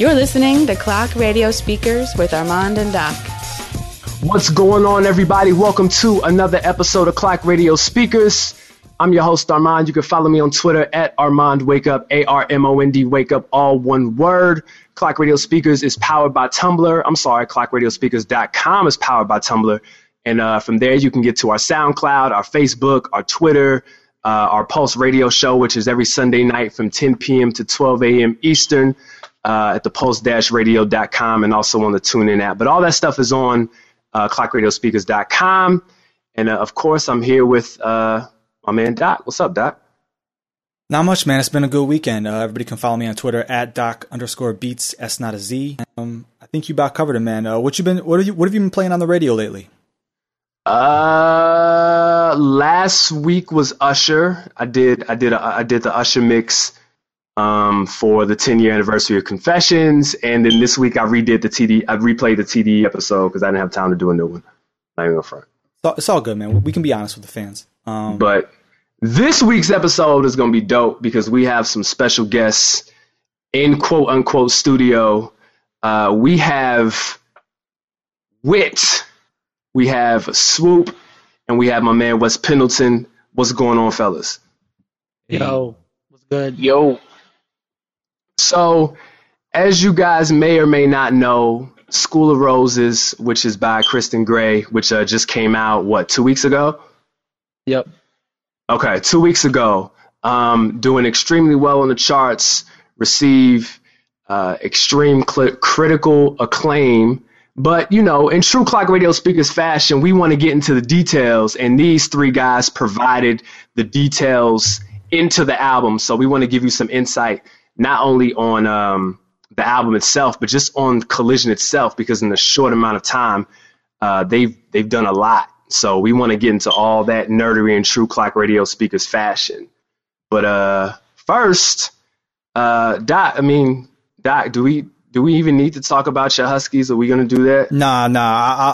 You're listening to Clock Radio Speakers with Armond and Doc. What's going on, everybody? Welcome to another episode of Clock Radio Speakers. I'm your host, Armond. You can follow me on Twitter at Armond Wake Up, A R M O N D Wake Up, all one word. Clock Radio Speakers is powered by Tumblr. I'm sorry, clockradiospeakers.com is powered by Tumblr. And uh, from there, you can get to our SoundCloud, our Facebook, our Twitter, uh, our Pulse Radio show, which is every Sunday night from 10 p.m. to 12 a.m. Eastern uh, at the pulse-radio.com and also on the TuneIn app. But all that stuff is on uh, clockradiospeakers.com. And uh, of course, I'm here with uh, my man Doc. What's up, Doc? Not much, man. It's been a good weekend. Uh, everybody can follow me on Twitter at doc underscore beats s not a z. Um, I think you about covered it, man. Uh, what you been? What have you? What have you been playing on the radio lately? Uh, last week was Usher. I did. I did. A, I did the Usher mix um, for the 10 year anniversary of Confessions. And then this week I redid the TD, I replayed the TD episode because I didn't have time to do a new one. Not even gonna front. It's all good, man. We can be honest with the fans. Um, but this week's episode is gonna be dope because we have some special guests in quote unquote studio. Uh, we have Wit, we have Swoope, and we have my man Wes Pendleton. What's going on, fellas? Yo, what's good? Yo, so, as you guys may or may not know, School of Roses, which is by Christon Gray, which uh, just came out, what, two weeks ago? Yep. Okay, two weeks ago. Um, doing extremely well on the charts, receive uh, extreme cl- critical acclaim. But, you know, in true Clock Radio Speakers fashion, we want to get into the details, and these three guys provided the details into the album. So we want to give you some insight not only on um, the album itself, but just on Collision itself, because in the short amount of time, uh, they've they've done a lot. So we want to get into all that nerdery and true clock radio speakers fashion. But uh, first, uh, Doc, I mean, Doc, do we do we even need to talk about your Huskies? Are we gonna do that? Nah, nah.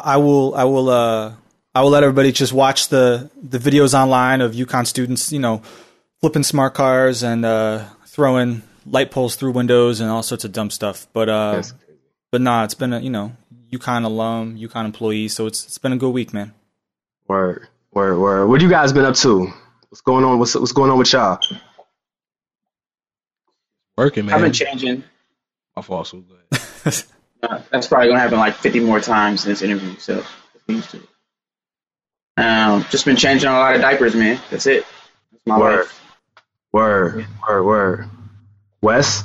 I, I will. I will. Uh, I will let everybody just watch the the videos online of UConn students. You know, flipping smart cars and uh, throwing light poles through windows and all sorts of dumb stuff. But uh, but nah, it's been a you know UConn alum, UConn employee, so it's it's been a good week, man. Word, word, word. What you guys been up to? What's going on? What's what's going on with y'all? Working, man. I've been changing. My fault, so good. uh, that's probably gonna happen like 50 more times in this interview, so used to Um, just been changing a lot of diapers, man. That's it. That's my word. life. Word, yeah. word, word. Wes?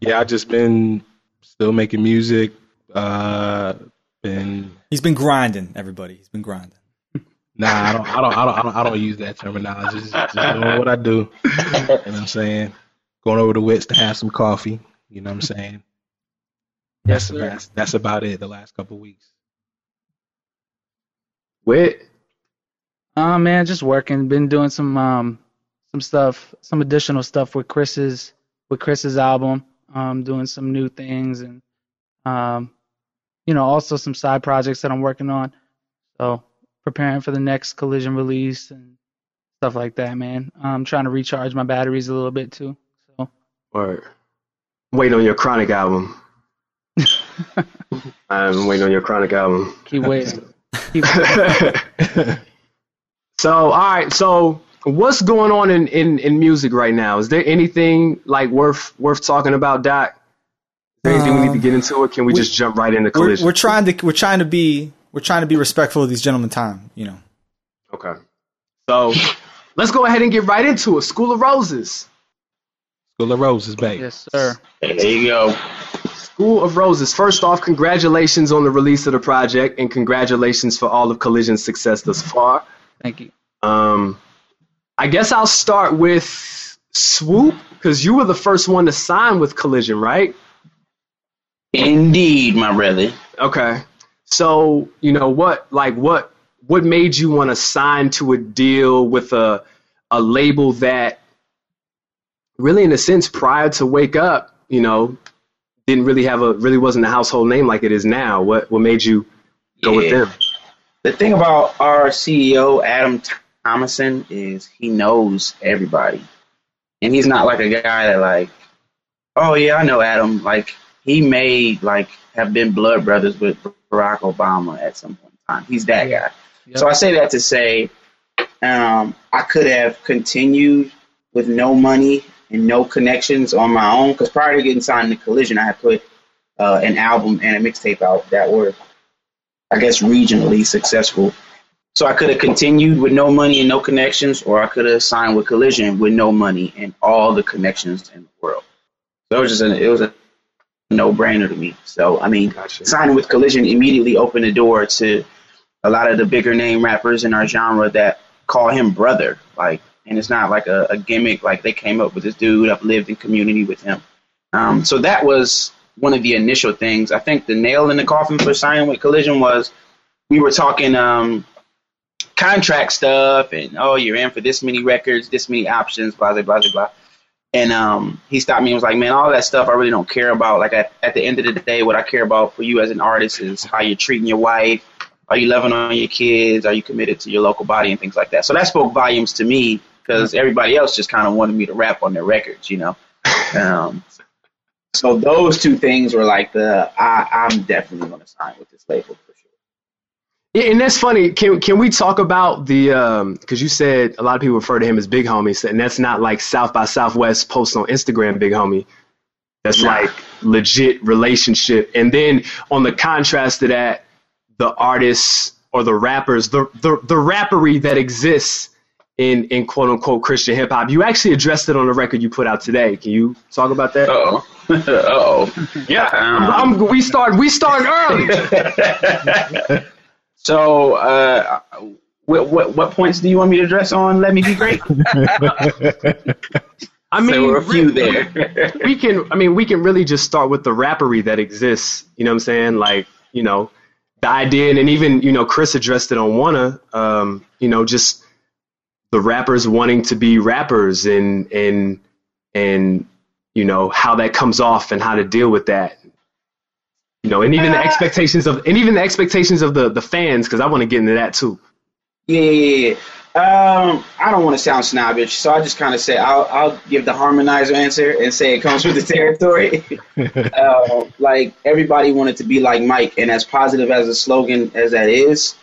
Yeah, I've just been still making music. Uh, been he's been grinding. Everybody, he's been grinding. Nah, I don't, I don't, I don't, I don't, I don't use that terminology. Just, just doing what I do. you know what I'm saying? Going over to Wits to have some coffee. You know what I'm saying? Yes, that's, that's that's about it. The last couple weeks. Wit. Oh uh, man, just working. Been doing some um some stuff, some additional stuff with Chris's with Chris's album, um, doing some new things and um, you know, also some side projects that I'm working on. So preparing for the next collision release and stuff like that, man. I'm trying to recharge my batteries a little bit too. So Word. Wait on your chronic album. I'm waiting on your chronic album. Keep waiting. Keep waiting. so all right, so what's going on in, in, in music right now? Is there anything like worth worth talking about, Doc? Is there anything um, we need to get into, or can we, we just jump right into collision? We're, we're, trying to we're trying to be we're trying to be respectful of these gentlemen' time, you know. Okay, so let's go ahead and get right into it. School of Roses. School of Roses, baby. Yes, sir. There you go. School of Roses. First off, congratulations on the release of the project, and congratulations for all of Collision's success thus far. Thank you. Um, I guess I'll start with Swoope because you were the first one to sign with Collision, right? Indeed, my brother. Okay. So, you know, what like what what made you want to sign to a deal with a a label that really in a sense prior to Wake Up, you know, didn't really have a really wasn't a household name like it is now. What what made you go yeah. with them? The thing about our CEO Adam Thomason is he knows everybody, and he's not like a guy that like, oh yeah, I know Adam. Like he may like have been blood brothers with Barack Obama at some point in time. He's that guy. Yep. So I say that to say, um, I could have continued with no money and no connections on my own. Because prior to getting signed to Collision, I had put uh, an album and a mixtape out that were, I guess, regionally successful. So I could have continued with no money and no connections, or I could have signed with Collision with no money and all the connections in the world. So it was just a, it was a no brainer to me. So I mean, Gotcha. signing with Collision immediately opened the door to a lot of the bigger name rappers in our genre that call him brother. Like, and it's not like a, a gimmick. Like they came up with this dude. I've lived in community with him. Um, so that was one of the initial things. I think the nail in the coffin for signing with Collision was we were talking um, contract stuff and oh, you're in for this many records, this many options, blah blah blah blah blah. And um, he stopped me and was like, "Man, all that stuff I really don't care about. Like at, at the end of the day, what I care about for you as an artist is how you're treating your wife. Are you loving on your kids? Are you committed to your local body and things like that? So that spoke volumes to me because everybody else just kind of wanted me to rap on their records, you know. Um, so those two things were like the I, I'm definitely going to sign with this label for sure. Yeah, and that's funny. Can can we talk about the um because you said a lot of people refer to him as Big Homie, and that's not like South by Southwest post on Instagram, Big Homie. That's Nah. like legit relationship. And then on the contrast to that, the artists or the rappers, the the, the rappery that exists in in quote unquote Christian hip hop. You actually addressed it on the record you put out today. Can you talk about that? Uh oh. oh. Yeah. um, I'm, we start we start early. So, uh, what, what what points do you want me to address on? Let me be great. I mean, there were a few there. we can I mean we can really just start with the rappery that exists. You know what I'm saying? Like, you know, the idea and, and even, you know, Chris addressed it on Wanna, um, you know, just the rappers wanting to be rappers and and and you know, how that comes off and how to deal with that. You know, and even the expectations of and even the expectations of the the fans, because I want to get into that too. yeah, yeah, yeah. Um, I don't want to sound snobbish, so I just kind of say I'll I'll give the harmonizer answer and say it comes with the territory. uh, like everybody wanted to be like Mike, and as positive as a slogan as that is,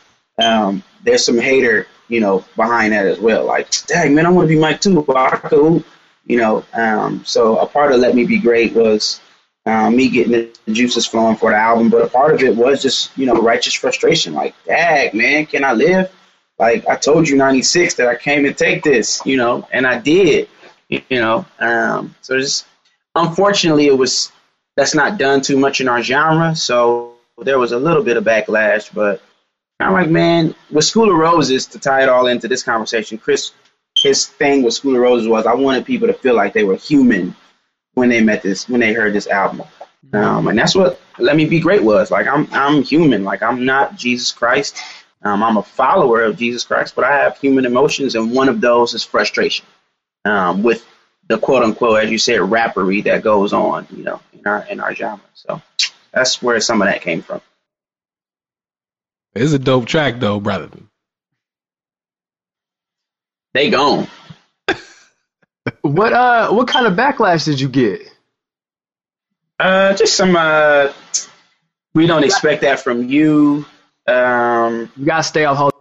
um, there's some hater, you know, behind that as well. Like, dang man, I want to be Mike too. You know. Um, so a part of Let Me Be Great was um, me getting the juices flowing for the album, but a part of it was just you know righteous frustration. Like, dang man, can I live? Like I told you, '96 that I came to take this, you know, and I did, you know. Um, so just unfortunately, it was that's not done too much in our genre. So there was a little bit of backlash, but I'm like, man, with School of Roses to tie it all into this conversation, Chris, his thing with School of Roses was I wanted people to feel like they were human when they met this, when they heard this album, um, and that's what Let Me Be Great was. Like I'm, I'm human. Like I'm not Jesus Christ. Um, I'm a follower of Jesus Christ, but I have human emotions, and one of those is frustration um, with the quote unquote, as you said, rappery that goes on, you know, in our in our genre. So that's where some of that came from. It's a dope track though, brother. They gone. What uh what kind of backlash did you get? Uh, just some. Uh, we don't expect that from you. Um, You gotta stay off hold.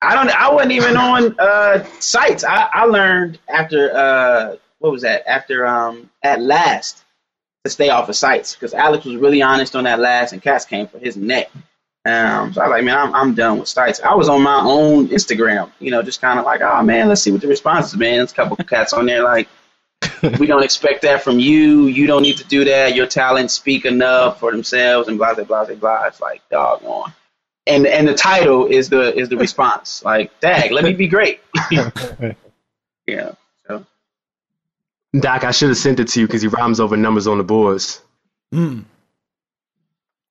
I don't. I wasn't even on uh, sites. I, I learned after uh, what was that? After um, at last to stay off of sites because Alex was really honest on that last, and Cass came for his neck. Um, so I was like, man, I'm I'm done with sites. I was on my own Instagram, you know, just kind of like, oh man, let's see what the response is, man. There's a couple of cats on there like. we don't expect that from you. You don't need to do that. Your talents speak enough for themselves, and blah blah blah blah blah. It's like doggone and and the title is the is the response. Like, dag, let me be great. yeah. So Doc, I should have sent it to you because he rhymes over numbers on the boards. Mm.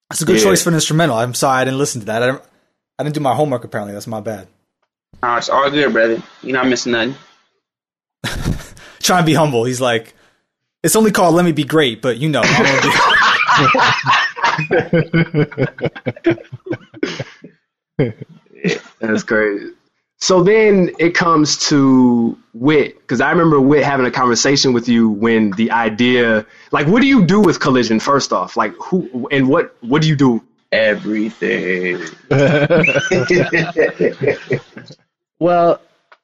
That's a good Yeah. choice for an instrumental. I'm sorry I didn't listen to that. I didn't, I didn't do my homework. Apparently, that's my bad. oh, it's all good, brother. You're not missing nothing. Trying to be humble. He's like, it's only called "Let Me Be Great," but you know, I'm gonna be- That's crazy. So then it comes to Wit, because I remember Wit having a conversation with you when the idea, like, what do you do with Collision? First off, like, who and what what do you do? Everything. Well,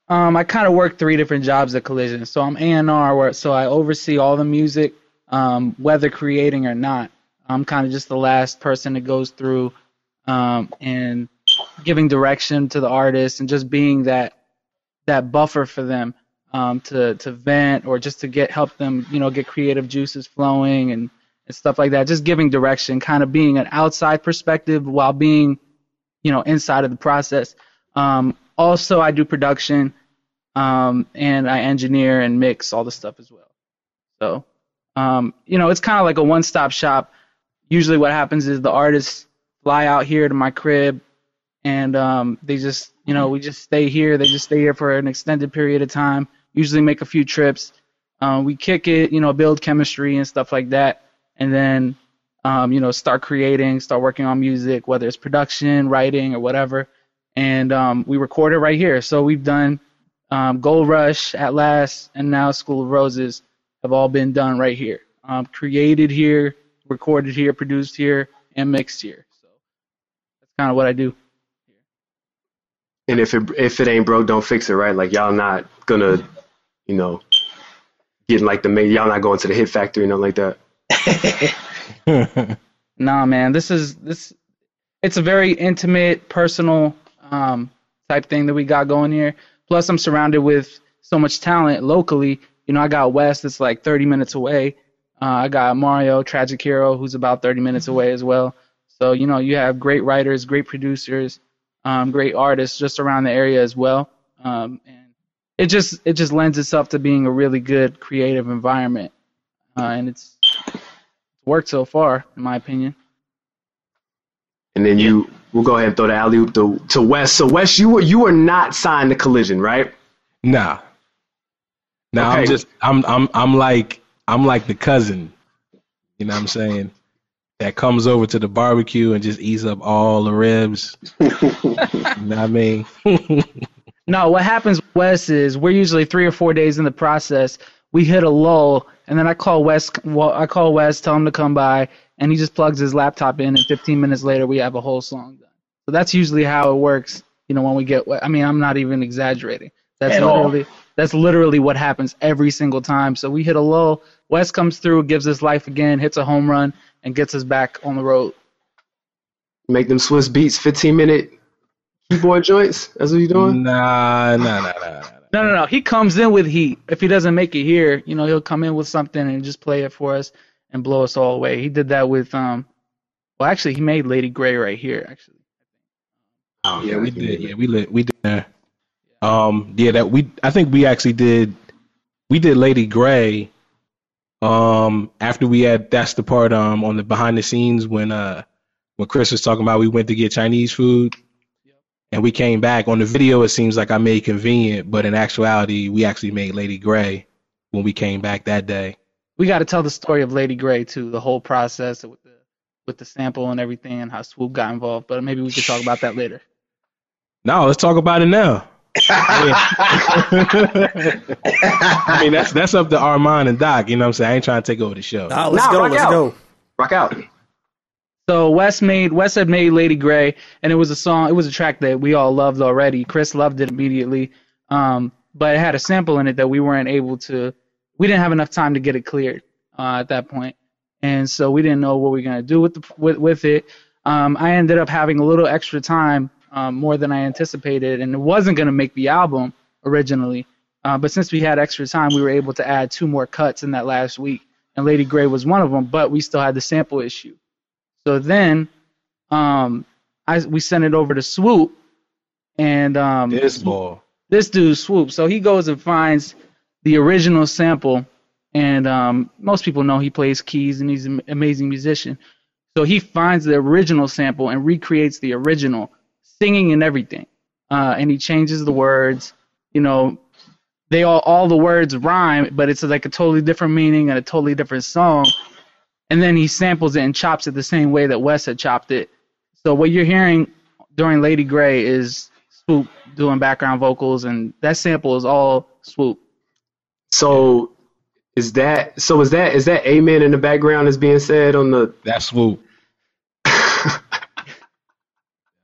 um, I kind of work three different jobs at Collision. So I'm A&R, where, so I oversee all the music, um, whether creating or not. I'm kind of just the last person that goes through um, and giving direction to the artist and just being that that buffer for them um, to to vent or just to get help them, you know, get creative juices flowing and, and stuff like that. Just giving direction, kind of being an outside perspective while being, you know, inside of the process. Um, also, I do production, um, and I engineer and mix all the stuff as well. So, um, you know, it's kind of like a one-stop shop. Usually, what happens is the artists fly out here to my crib, and um, they just, you know, we just stay here. They just stay here for an extended period of time. Usually, make a few trips. Um, we kick it, you know, build chemistry and stuff like that, and then, um, you know, start creating, start working on music, whether it's production, writing, or whatever and um, we recorded right here. So we've done um, Gold Rush, At Last, and now School of Roses have all been done right here. Um, created here, recorded here, produced here, and mixed here. So that's kind of what I do. And if it if it ain't broke, don't fix it, right? Like y'all not gonna, you know, getting like the ma- y'all not going to the hit factory and nothing like that. Nah, man, this is this. It's a very intimate, personal um, type thing that we got going here. Plus, I'm surrounded with so much talent locally. You know, I got Wes that's like 30 minutes away. Uh, I got Mario Tragic Hero who's about 30 minutes away as well. So you know, you have great writers, great producers, um, great artists just around the area as well. Um, and it just it just lends itself to being a really good creative environment, uh, and it's, it's worked so far, in my opinion. And then you we'll go ahead and throw the alley oop to, to Wes. So Wes, you were you were not signed to Collision, right? Nah. Nah, I'm just I'm I'm I'm like I'm like the cousin. You know what I'm saying? That comes over to the barbecue and just eats up all the ribs. you know what I mean? No, what happens, Wes, is we're usually three or four days in the process. We hit a lull, and then I call Wes. Well, I call Wes, tell him to come by, and he just plugs his laptop in, and 15 minutes later, we have a whole song done. So that's usually how it works. You know, when we get. I mean, I'm not even exaggerating. That's At all. literally that's literally what happens every single time. So we hit a lull. Wes comes through, gives us life again, hits a home run, and gets us back on the road. Make them Swizz Beatz, 15 minute keyboard joints. That's what you doing? nah, nah, nah, nah, nah. No, no, no. He comes in with heat. If he doesn't make it here, you know, he'll come in with something and just play it for us and blow us all away. He did that with um. Well, actually, he made Lady Gray right here. Actually, Oh, Yeah, okay. we did. Yeah, we lit. We did. that. Um, yeah, that we. I think we actually did. We did Lady Gray. Um, after we had that's the part um on the behind the scenes when uh when Chris was talking about we went to get Chinese food, and we came back on the video. It seems like I made convenient, but in actuality, we actually made Lady Gray when we came back that day. we got to tell the story of Lady Gray too, the whole process with the with the sample and everything, and how Swoope got involved. But maybe we could talk about that later. No, let's talk about it now. I mean, that's that's up to Armond and Doc. You know what I'm saying? I ain't trying to take over the show. Nah, let's Nah, go. Let's out. go. Rock out. So Wes made Wes had made Lady Gray, and it was a song. It was a track that we all loved already. Chris loved it immediately, um, but it had a sample in it that we weren't able to. We didn't have enough time to get it cleared uh, at that point, and so we didn't know what we were gonna do with the with, with it. Um, I ended up having a little extra time, um, more than I anticipated, and it wasn't gonna make the album originally. Uh, but since we had extra time, we were able to add two more cuts in that last week, and Lady Gray was one of them. But we still had the sample issue. So then, um, I we sent it over to Swoope, and um, This ball. this dude Swoope. So he goes and finds the original sample, and um, most people know he plays keys and he's an amazing musician. So he finds the original sample and recreates the original, singing and everything. Uh, and he changes the words. You know, they all all the words rhyme, but it's like a totally different meaning and a totally different song. And then he samples it and chops it the same way that Wes had chopped it. So what you're hearing during Lady Gray is Swoope doing background vocals, and that sample is all Swoope. So is that so? Is that is that amen in the background is being said on the? That's swoope.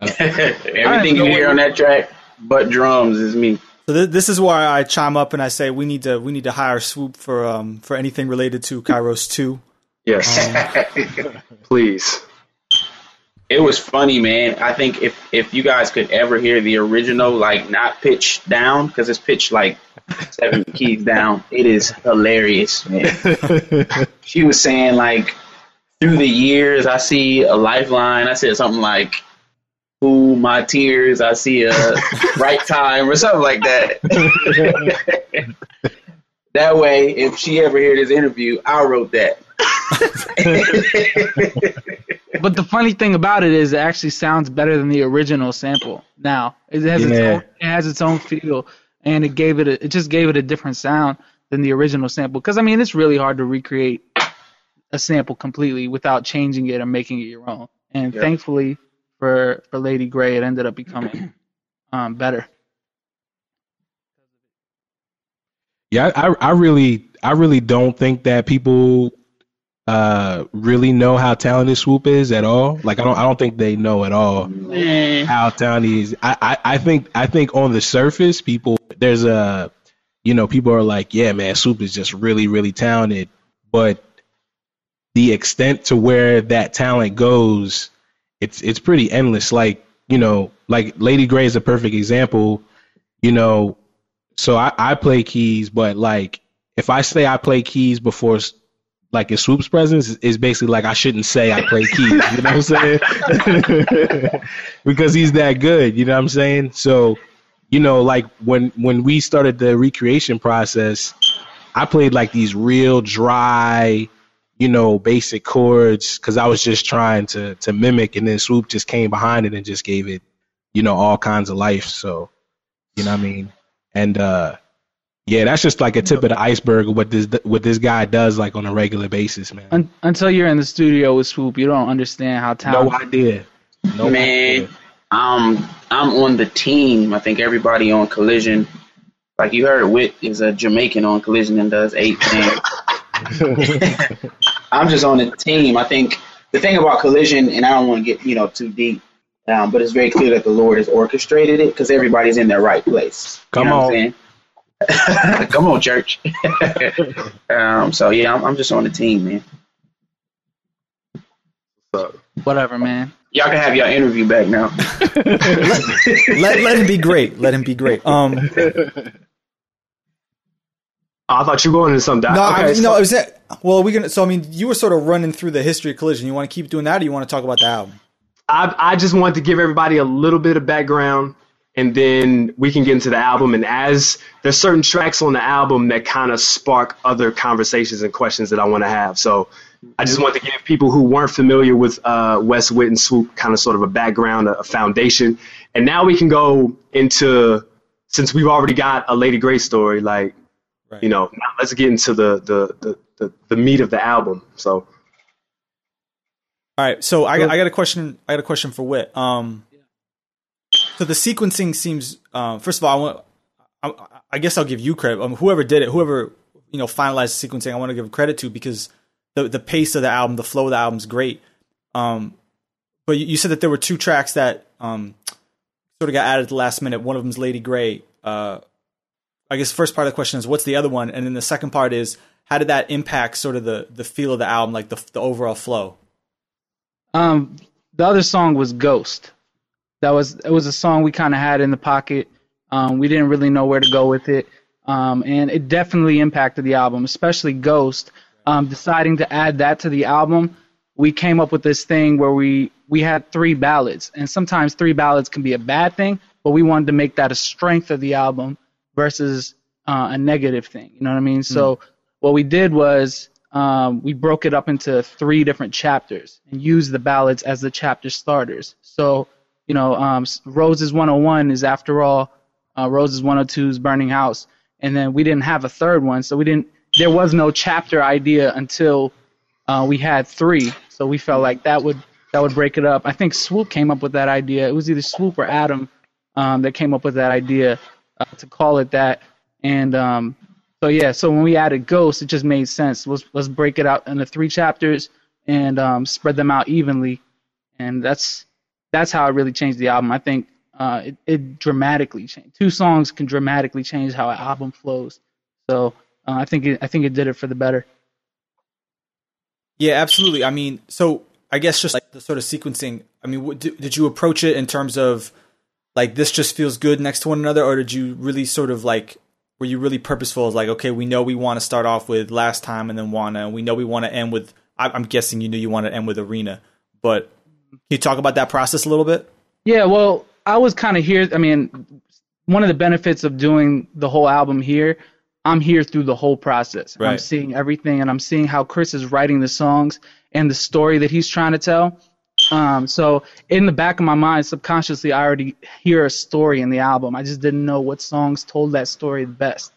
Everything you hear on that track, but drums, is me. So th- this is why I chime up and I say we need to we need to hire Swoope for um for anything related to Kairos two. Yes, um, please. It was funny, man. I think if if you guys could ever hear the original, like not pitched down, because it's pitched like seven keys down, it is hilarious, man. she was saying like through the years, I see a lifeline. I said something like, "Ooh, my tears." I see a right time or something like that. that way, if she ever hear this interview, I wrote that. But the funny thing about it is, it actually sounds better than the original sample. Now it has its own, it has its own feel, and it gave it a, it just gave it a different sound than the original sample. Because I mean, it's really hard to recreate a sample completely without changing it and making it your own. And Yeah. thankfully for for Lady Gray, it ended up becoming um, better. Yeah, I, I really, I really don't think that people uh really know how talented Swoope is at all. Like, I don't, I don't think they know at all how talented he is. I, I, I think, I think on the surface, people there's a, you know, people are like, yeah, man, Swoope is just really, really talented, but the extent to where that talent goes, it's, it's pretty endless. Like, you know, like Lady Gray is a perfect example. You know, so I, I play keys, but like if I say I play keys before like in Swoope's presence is basically like I shouldn't say I play keys. You know what I'm saying? because he's that good. You know what I'm saying? So, you know, like when when we started the recreation process, I played like these real dry, you know, basic chords because I was just trying to to mimic, and then Swoope just came behind it and just gave it, you know, all kinds of life. So, you know what I mean? And uh yeah, that's just like a tip of the iceberg of what this what this guy does like on a regular basis, man. Un- until you're in the studio with Swoope, you don't understand how talented. No talented. idea. No Man, idea. um, I'm on the team. I think everybody on Collision, like you heard, Wit is a Jamaican on Collision and does eight things. I'm just on the team. I think the thing about Collision, and I don't want to get you know too deep, um, but it's very clear that the Lord has orchestrated it because everybody's in their right place. You Come know what on. I'm? Come on, church. um, so yeah, I'm, I'm just on the team, man. So, Whatever, man. Y'all can have your interview back now. let let him be great. Let him be great. Um, Oh, I thought you were going into something. no, okay, I, so- no, it was that. Well, we gonna. So I mean, you were sort of running through the history of Collision. You want to keep doing that, or you want to talk about the album? I, I just wanted to give everybody a little bit of background and then we can get into the album. And as there's certain tracks on the album that kind of spark other conversations and questions that I want to have. So I just want to give people who weren't familiar with uh, Wes Wit and Swoope kind of sort of a background, a, a foundation. And now we can go into, since we've already got a Lady Gray story, like, Right. you know, now let's get into the, the, the, the, the meat of the album. So All right, so I, I got a question. I got a question for Wit. Um, so the sequencing seems. Um, first of all, I want. I, I guess I'll give you credit. Um, whoever did it, whoever you know finalized the sequencing, I want to give credit to because the the pace of the album, the flow of the album is great. Um, but you, you said that there were two tracks that um sort of got added at the last minute. One of them's Lady Gray. Uh, I guess the first part of the question is what's the other one, and then the second part is how did that impact sort of the the feel of the album, like the the overall flow. Um, the other song was Ghost. That was it was a song we kind of had in the pocket. Um, we didn't really know where to go with it, um, and it definitely impacted the album, especially Ghost. Um, deciding to add that to the album, we came up with this thing where we we had three ballads, and sometimes three ballads can be a bad thing, but we wanted to make that a strength of the album versus uh, a negative thing. You know what I mean? So what we did was um, we broke it up into three different chapters and used the ballads as the chapter starters. So, you know, um, Roses 101 is after all uh, Roses 102's Burning House, and then we didn't have a third one, so we didn't. There was no chapter idea until uh, we had three. So we felt like that would that would break it up. I think Swoope came up with that idea. It was either Swoope or Adam um, that came up with that idea uh, to call it that. And um, so yeah, so when we added Ghost, it just made sense. Let's let's break it out into three chapters and um, spread them out evenly, and that's that's how it really changed the album. I think uh, it, it dramatically changed. Two songs can dramatically change how an album flows. So uh, I think it, I think it did it for the better. Yeah, absolutely. I mean, so I guess just like the sort of sequencing. I mean, what, did, did you approach it in terms of like this just feels good next to one another, or did you really sort of like were you really purposeful? Like, okay, we know we want to start off with last time and then wanna, and we know we want to end with. I'm guessing you knew you want to end with arena, but you talk about that process a little bit? Yeah, well, I was kind of here. I mean, one of the benefits of doing the whole album here, I'm here through the whole process. Right. I'm seeing everything, and I'm seeing how Chris is writing the songs and the story that he's trying to tell. Um, so in the back of my mind, subconsciously, I already hear a story in the album. I just didn't know what songs told that story the best.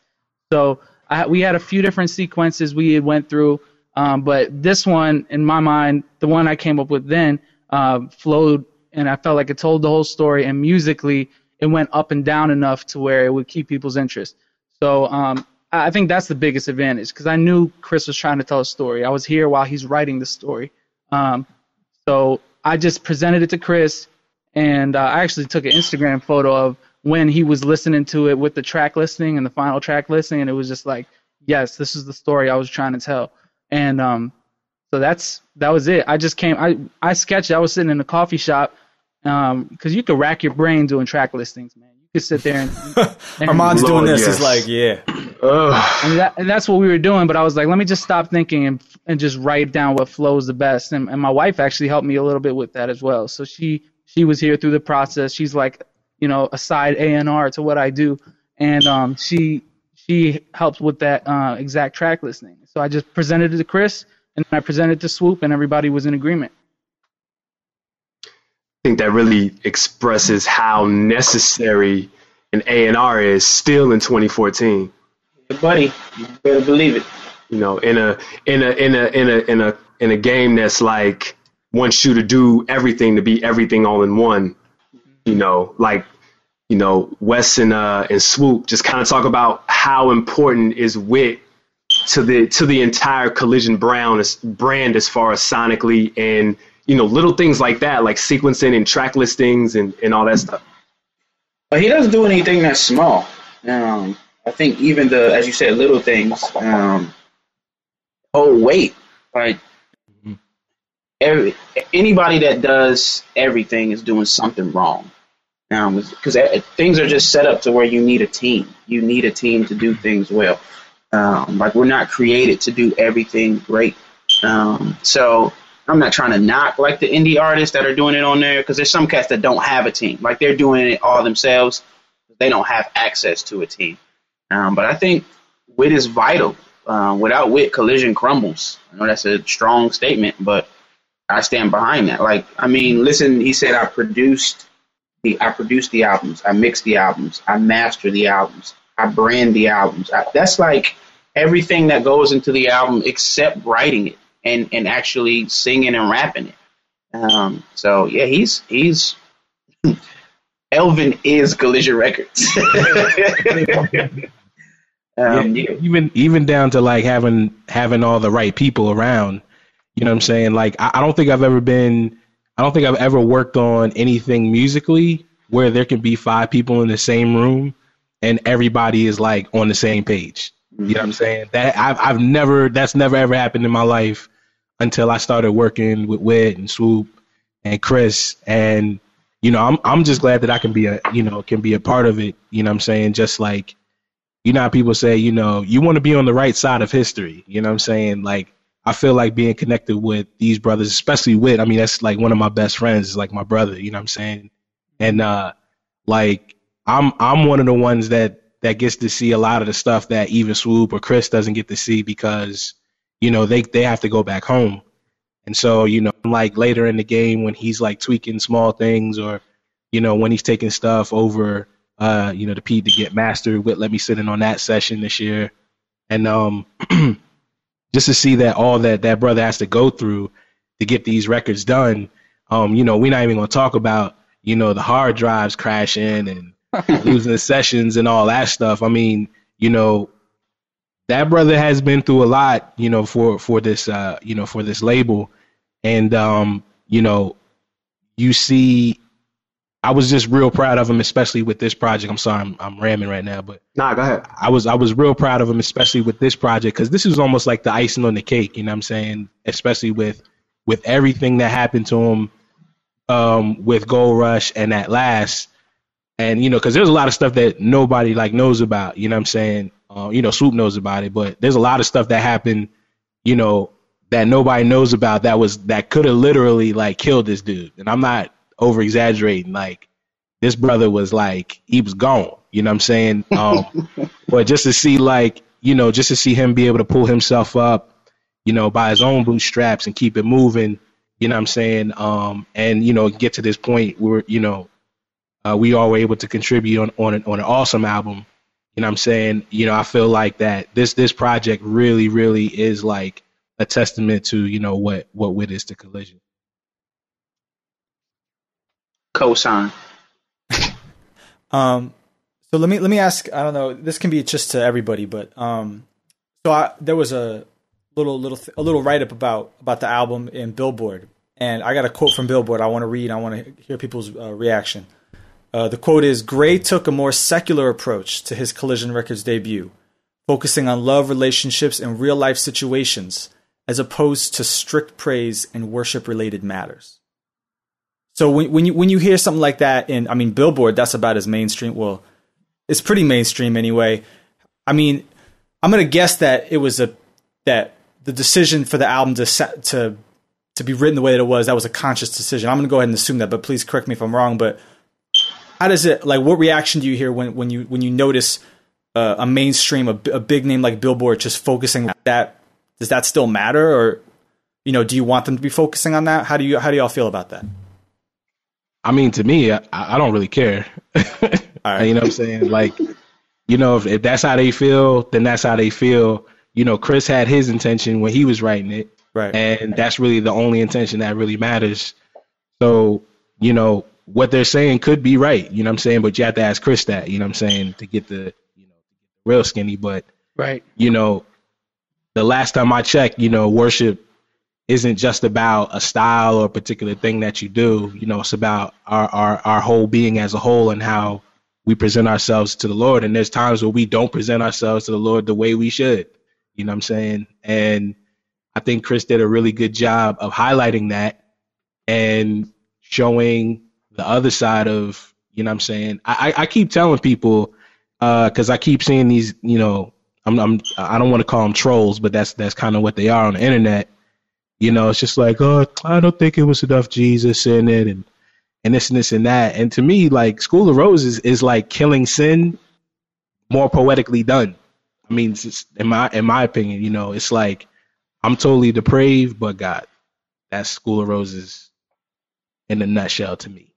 So I, we had a few different sequences we went through, um, but this one, in my mind, the one I came up with then, uh, flowed and I felt like it told the whole story. And musically, it went up and down enough to where it would keep people's interest. So um, I think that's the biggest advantage because I knew Chris was trying to tell a story. I was here while he's writing the story. Um, so I just presented it to Chris, and uh, I actually took an Instagram photo of when he was listening to it with the track listing and the final track listing, and it was just like, yes, this is the story I was trying to tell. And um, so that's that was it. I just came. I I sketched. I was sitting in a coffee shop because um, you could rack your brain doing track listings, man. You could sit there and, and Armond's doing this. yes. He's like, yeah, and, that, and that's what we were doing. But I was like, let me just stop thinking and and just write down what flows the best. And, and my wife actually helped me a little bit with that as well. So she she was here through the process. She's like, you know, a side A and R to what I do, and um, she she helped with that uh, exact track listing. So I just presented it to Chris, and then I presented it to Swoope, and everybody was in agreement. I think that really expresses how necessary an A and R is still in 2014. buddy, you better believe it. You know, in a in a in a in a in a in a game that's like wants you to do everything to be everything all in one. You know, like you know, Wes and uh, and Swoope just kind of talk about how important is wit to the to the entire Collision Brown as, brand as far as sonically and you know little things like that, like sequencing and track listings and and all that stuff. But he doesn't do anything that's small. Um, I think even the, as you said, little things. Um, oh wait, like every anybody that does everything is doing something wrong. Um, because things are just set up to where you need a team. You need a team to do things well. Um, like we're not created to do everything great. Um, so I'm not trying to knock like the indie artists that are doing it on there because there's some cats that don't have a team. Like they're doing it all themselves. They don't have access to a team. Um, but I think wit is vital. Um, without wit, collision crumbles. I know that's a strong statement, but I stand behind that. Like, I mean, listen, he said I produced the I produced the albums, I mixed the albums, I master the albums, I brand the albums. I, that's like everything that goes into the album except writing it and and actually singing and rapping it. Um, so yeah, he's he's Elvin is Collision Records. um, yeah, even even down to like having having all the right people around. You know what I'm saying? Like I, I don't think I've ever been I don't think I've ever worked on anything musically where there can be five people in the same room and everybody is like on the same page. You know what I'm saying? That I've I've never that's never ever happened in my life until I started working with Wit and Swoope and Chris and you know I'm I'm just glad that I can be a you know can be a part of it. You know what I'm saying? Just like you know how people say you know you want to be on the right side of history. You know what I'm saying? Like I feel like being connected with these brothers, especially Wit. I mean that's like one of my best friends, is like my brother. You know what I'm saying? And uh like I'm I'm one of the ones that that gets to see a lot of the stuff that even Swoope or Chris doesn't get to see because you know they they have to go back home. And so, you know, like later in the game when he's like tweaking small things or, you know, when he's taking stuff over, uh, you know, the P to get mastered with let me sit in on that session this year. And um just to see that all that that brother has to go through to get these records done, um, you know, we're not even gonna talk about, you know, the hard drives crashing and losing the sessions and all that stuff. I mean, you know, that brother has been through a lot, you know, for for this uh, you know, for this label. And um, you know, you see I was just real proud of him, especially with this project. I'm sorry, I'm, I'm ramming right now, but Nah, go ahead. I was I was real proud of him, especially with this project, because this is almost like the icing on the cake. You know what I'm saying? Especially with with everything that happened to him um, with Gold Rush and at last, and you know, because there's a lot of stuff that nobody like knows about. You know what I'm saying? Uh, you know, Swoope knows about it, but there's a lot of stuff that happened. You know, that nobody knows about that was that could have literally like killed this dude. And I'm not over exaggerating. Like this brother was like he was gone. You know what I'm saying? Um, but just to see like you know just to see him be able to pull himself up, you know, by his own bootstraps and keep it moving. You know what I'm saying? Um, and you know get to this point where you know uh, we all were able to contribute on on an, on an awesome album. You know what I'm saying? You know I feel like that this this project really really is like a testament to you know what what wit is to collision. Cosign. Um, so let me let me ask. I don't know. This can be just to everybody, but um, so I, there was a little little a little write up about about the album in Billboard, and I got a quote from Billboard. I want to read. I want to hear people's uh, reaction. Uh, the quote is: "Gray took a more secular approach to his Collision Records debut, focusing on love relationships and real life situations, as opposed to strict praise and worship related matters." So when when you when you hear something like that in I mean Billboard, that's about as mainstream. Well, it's pretty mainstream anyway. I mean, I'm gonna guess that it was a that the decision for the album to to to be written the way that it was that was a conscious decision. I'm gonna go ahead and assume that, but please correct me if I'm wrong. But how does it like? What reaction do you hear when when you when you notice uh, a mainstream a, a big name like Billboard just focusing on that? Does that still matter, or you know, do you want them to be focusing on that? How do you how do y'all feel about that? I mean, to me, I, I don't really care. right. You know what I'm saying? Like, you know, if, if that's how they feel, then that's how they feel. You know, Chris had his intention when he was writing it, Right. and that's really the only intention that really matters. So, you know, what they're saying could be right. You know what I'm saying? But you have to ask Chris that. You know what I'm saying to get the you know real skinny. But Right. you know, the last time I checked, you know, worship isn't just about a style or a particular thing that you do. You know, it's about our, our, our whole being as a whole and how we present ourselves to the Lord. And there's times where we don't present ourselves to the Lord the way we should. You know what I'm saying? And I think Chris did a really good job of highlighting that and showing the other side of, you know what I'm saying? I, I, keep telling people, uh, because I keep seeing these, you know, I'm, I'm I don't want to call them trolls, but that's that's kind of what they are on the internet. You know, it's just like, oh, I don't think it was enough Jesus in it, and and this and this and that. And to me, like School of Roses is like killing sin more poetically done. I mean, just, in my in my opinion, you know, it's like I'm totally depraved, but God, that's School of Roses in a nutshell to me.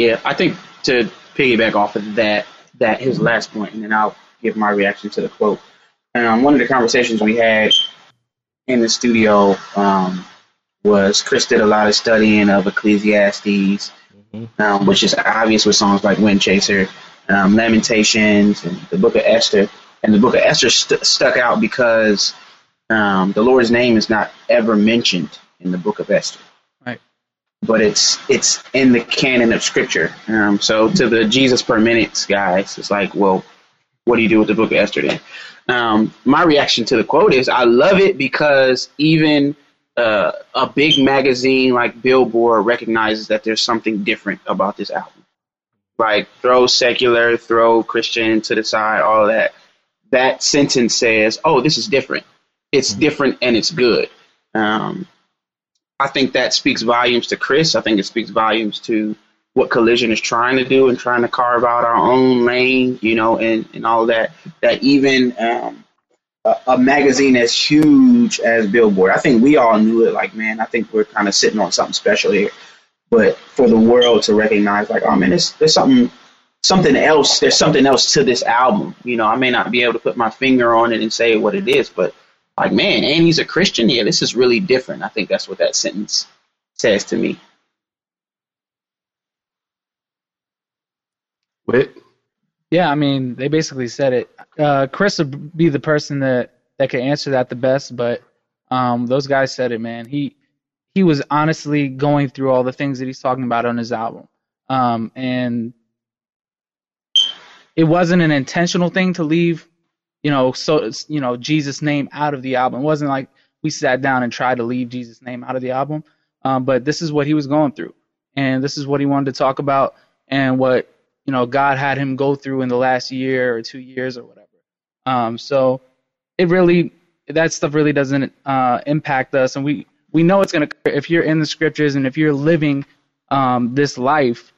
Yeah, I think to piggyback off of that, that his last point, and then I'll give my reaction to the quote. Um, one of the conversations we had in the studio um, was Chris did a lot of studying of Ecclesiastes, um, which is obvious with songs like Wind Chaser, um, Lamentations, and the Book of Esther. And the Book of Esther st- stuck out because um, the Lord's name is not ever mentioned in the Book of Esther. But it's it's in the canon of scripture. Um, so to the Jesus per minutes guys, it's like, well, what do you do with the book of Esther then? Um, my reaction to the quote is I love it because even uh, a big magazine like Billboard recognizes that there's something different about this album. Like throw secular, throw Christian to the side, all of that. That sentence says, "Oh, this is different. It's different and it's good." Um, I think that speaks volumes to Chris. I think it speaks volumes to what Collision is trying to do and trying to carve out our own lane, you know, and, and all that. That even um, a, a magazine as huge as Billboard, I think we all knew it. Like, man, I think we're kind of sitting on something special here. But for the world to recognize, like, oh man, there's, there's something something else. There's something else to this album. You know, I may not be able to put my finger on it and say what it is, but like, man, and he's a Christian. Yeah, this is really different. I think that's what that sentence says to me. Wit. Yeah, I mean, they basically said it. Uh, Chris would be the person that that could answer that the best, but um, those guys said it, man. He he was honestly going through all the things that he's talking about on his album, um, and it wasn't an intentional thing to leave you know, so you know Jesus' name out of the album. It wasn't like we sat down and tried to leave Jesus' name out of the album, um, but this is what he was going through, and this is what he wanted to talk about, and what you know God had him go through in the last year or two years or whatever. Um, so it really that stuff really doesn't uh, impact us, and we we know it's gonna if you're in the scriptures and if you're living um, this life,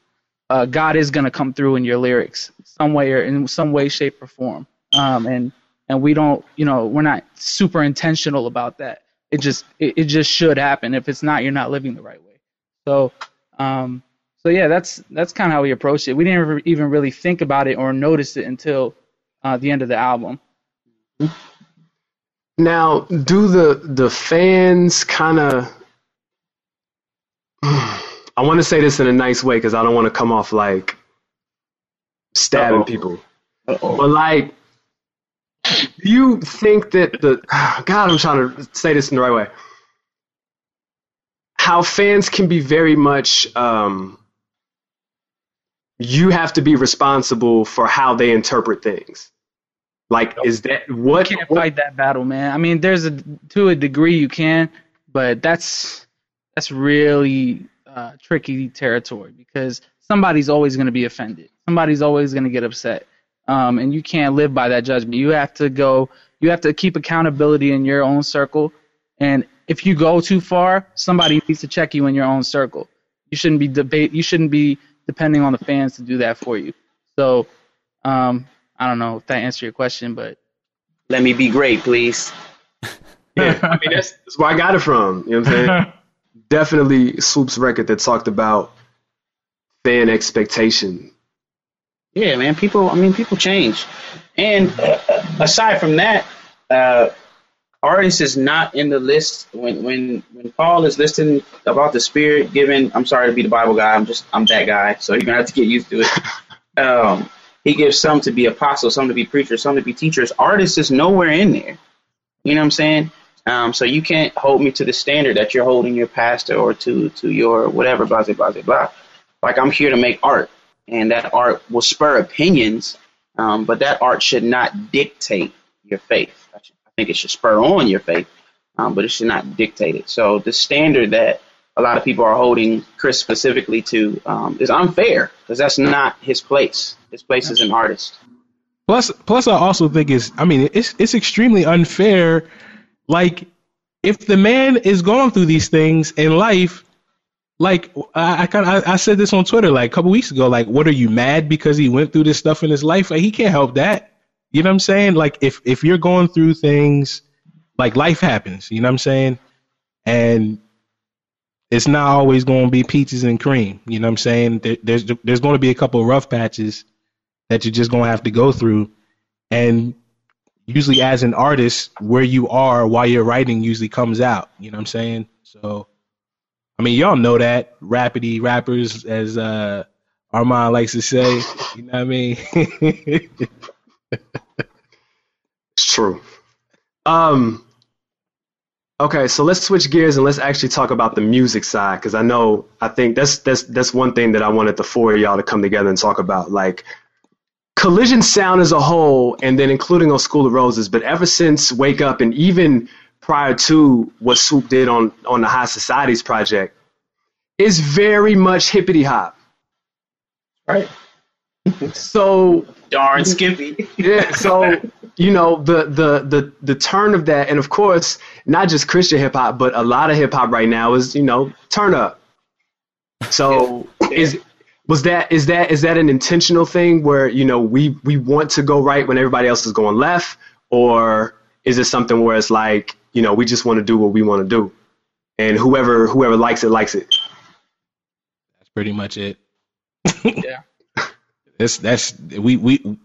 uh, God is gonna come through in your lyrics some way or in some way, shape, or form. Um, and and we don't, you know, we're not super intentional about that. It just it, it just should happen. If it's not, you're not living the right way. So um, so yeah, that's that's kind of how we approached it. We didn't ever even really think about it or notice it until uh, the end of the album. Now, do the the fans kind of? I want to say this in a nice way because I don't want to come off like stabbing Uh-oh. people. Uh-oh. But like, do you think that the God? I'm trying to say this in the right way. How fans can be very much. Um, you have to be responsible for how they interpret things. Like, is that what? You can't fight that battle, man. I mean, there's a to a degree you can, but that's that's really uh, tricky territory because somebody's always going to be offended. Somebody's always going to get upset, um, and you can't live by that judgment. You have to go. You have to keep accountability in your own circle, and if you go too far, somebody needs to check you in your own circle. You shouldn't be debate. You shouldn't be depending on the fans to do that for you. So, um, I don't know if that answered your question, but Let me be great, please. Yeah, I mean that's, that's where I got it from. You know what I'm saying? Definitely Swoope's record that talked about fan expectation. Yeah, man. People, I mean, people change. And aside from that, uh, artist is not in the list when when when Paul is listing about the Spirit given. I'm sorry to be the Bible guy. I'm just I'm that guy. So you're gonna have to get used to it. Um, he gives some to be apostles, some to be preachers, some to be teachers. Artist is nowhere in there. You know what I'm saying? Um, so you can't hold me to the standard that you're holding your pastor or to to your whatever, blah blah blah blah. Like I'm here to make art, and that art will spur opinions, um, but that art should not dictate your faith. I think it should spur on your faith, um, but it should not dictate it. So the standard that a lot of people are holding Chris specifically to um, is unfair because that's not his place. His place is an artist. Plus, plus, I also think it's. I mean, it's it's extremely unfair. Like, if the man is going through these things in life, like I, I I said this on Twitter like a couple weeks ago. Like, what are you mad because he went through this stuff in his life? Like, he can't help that. You know what I'm saying? Like, if if you're going through things, like life happens. You know what I'm saying? And it's not always going to be peaches and cream. You know what I'm saying? There, there's there's going to be a couple of rough patches that you're just going to have to go through. And usually, as an artist, where you are while you're writing usually comes out. You know what I'm saying? So, I mean, y'all know that rapidy rappers, as uh, Armond likes to say. You know what I mean? It's true. Um. Okay, so let's switch gears and let's actually talk about the music side because I know I think that's that's that's one thing that I wanted the four of y'all to come together and talk about, like collision sound as a whole, and then including on School of Roses. But ever since Wake Up, and even prior to what Swoope did on on the High Societies project, is very much hippity hop. Right. So Darn Skippy. yeah, so you know the the the the turn of that, and of course, not just Christian hip hop, but a lot of hip hop right now is you know turn up. So is was that is that is that an intentional thing where you know we we want to go right when everybody else is going left, or is it something where it's like you know we just want to do what we want to do, and whoever whoever likes it likes it. that's pretty much it. Yeah. That's that's we we.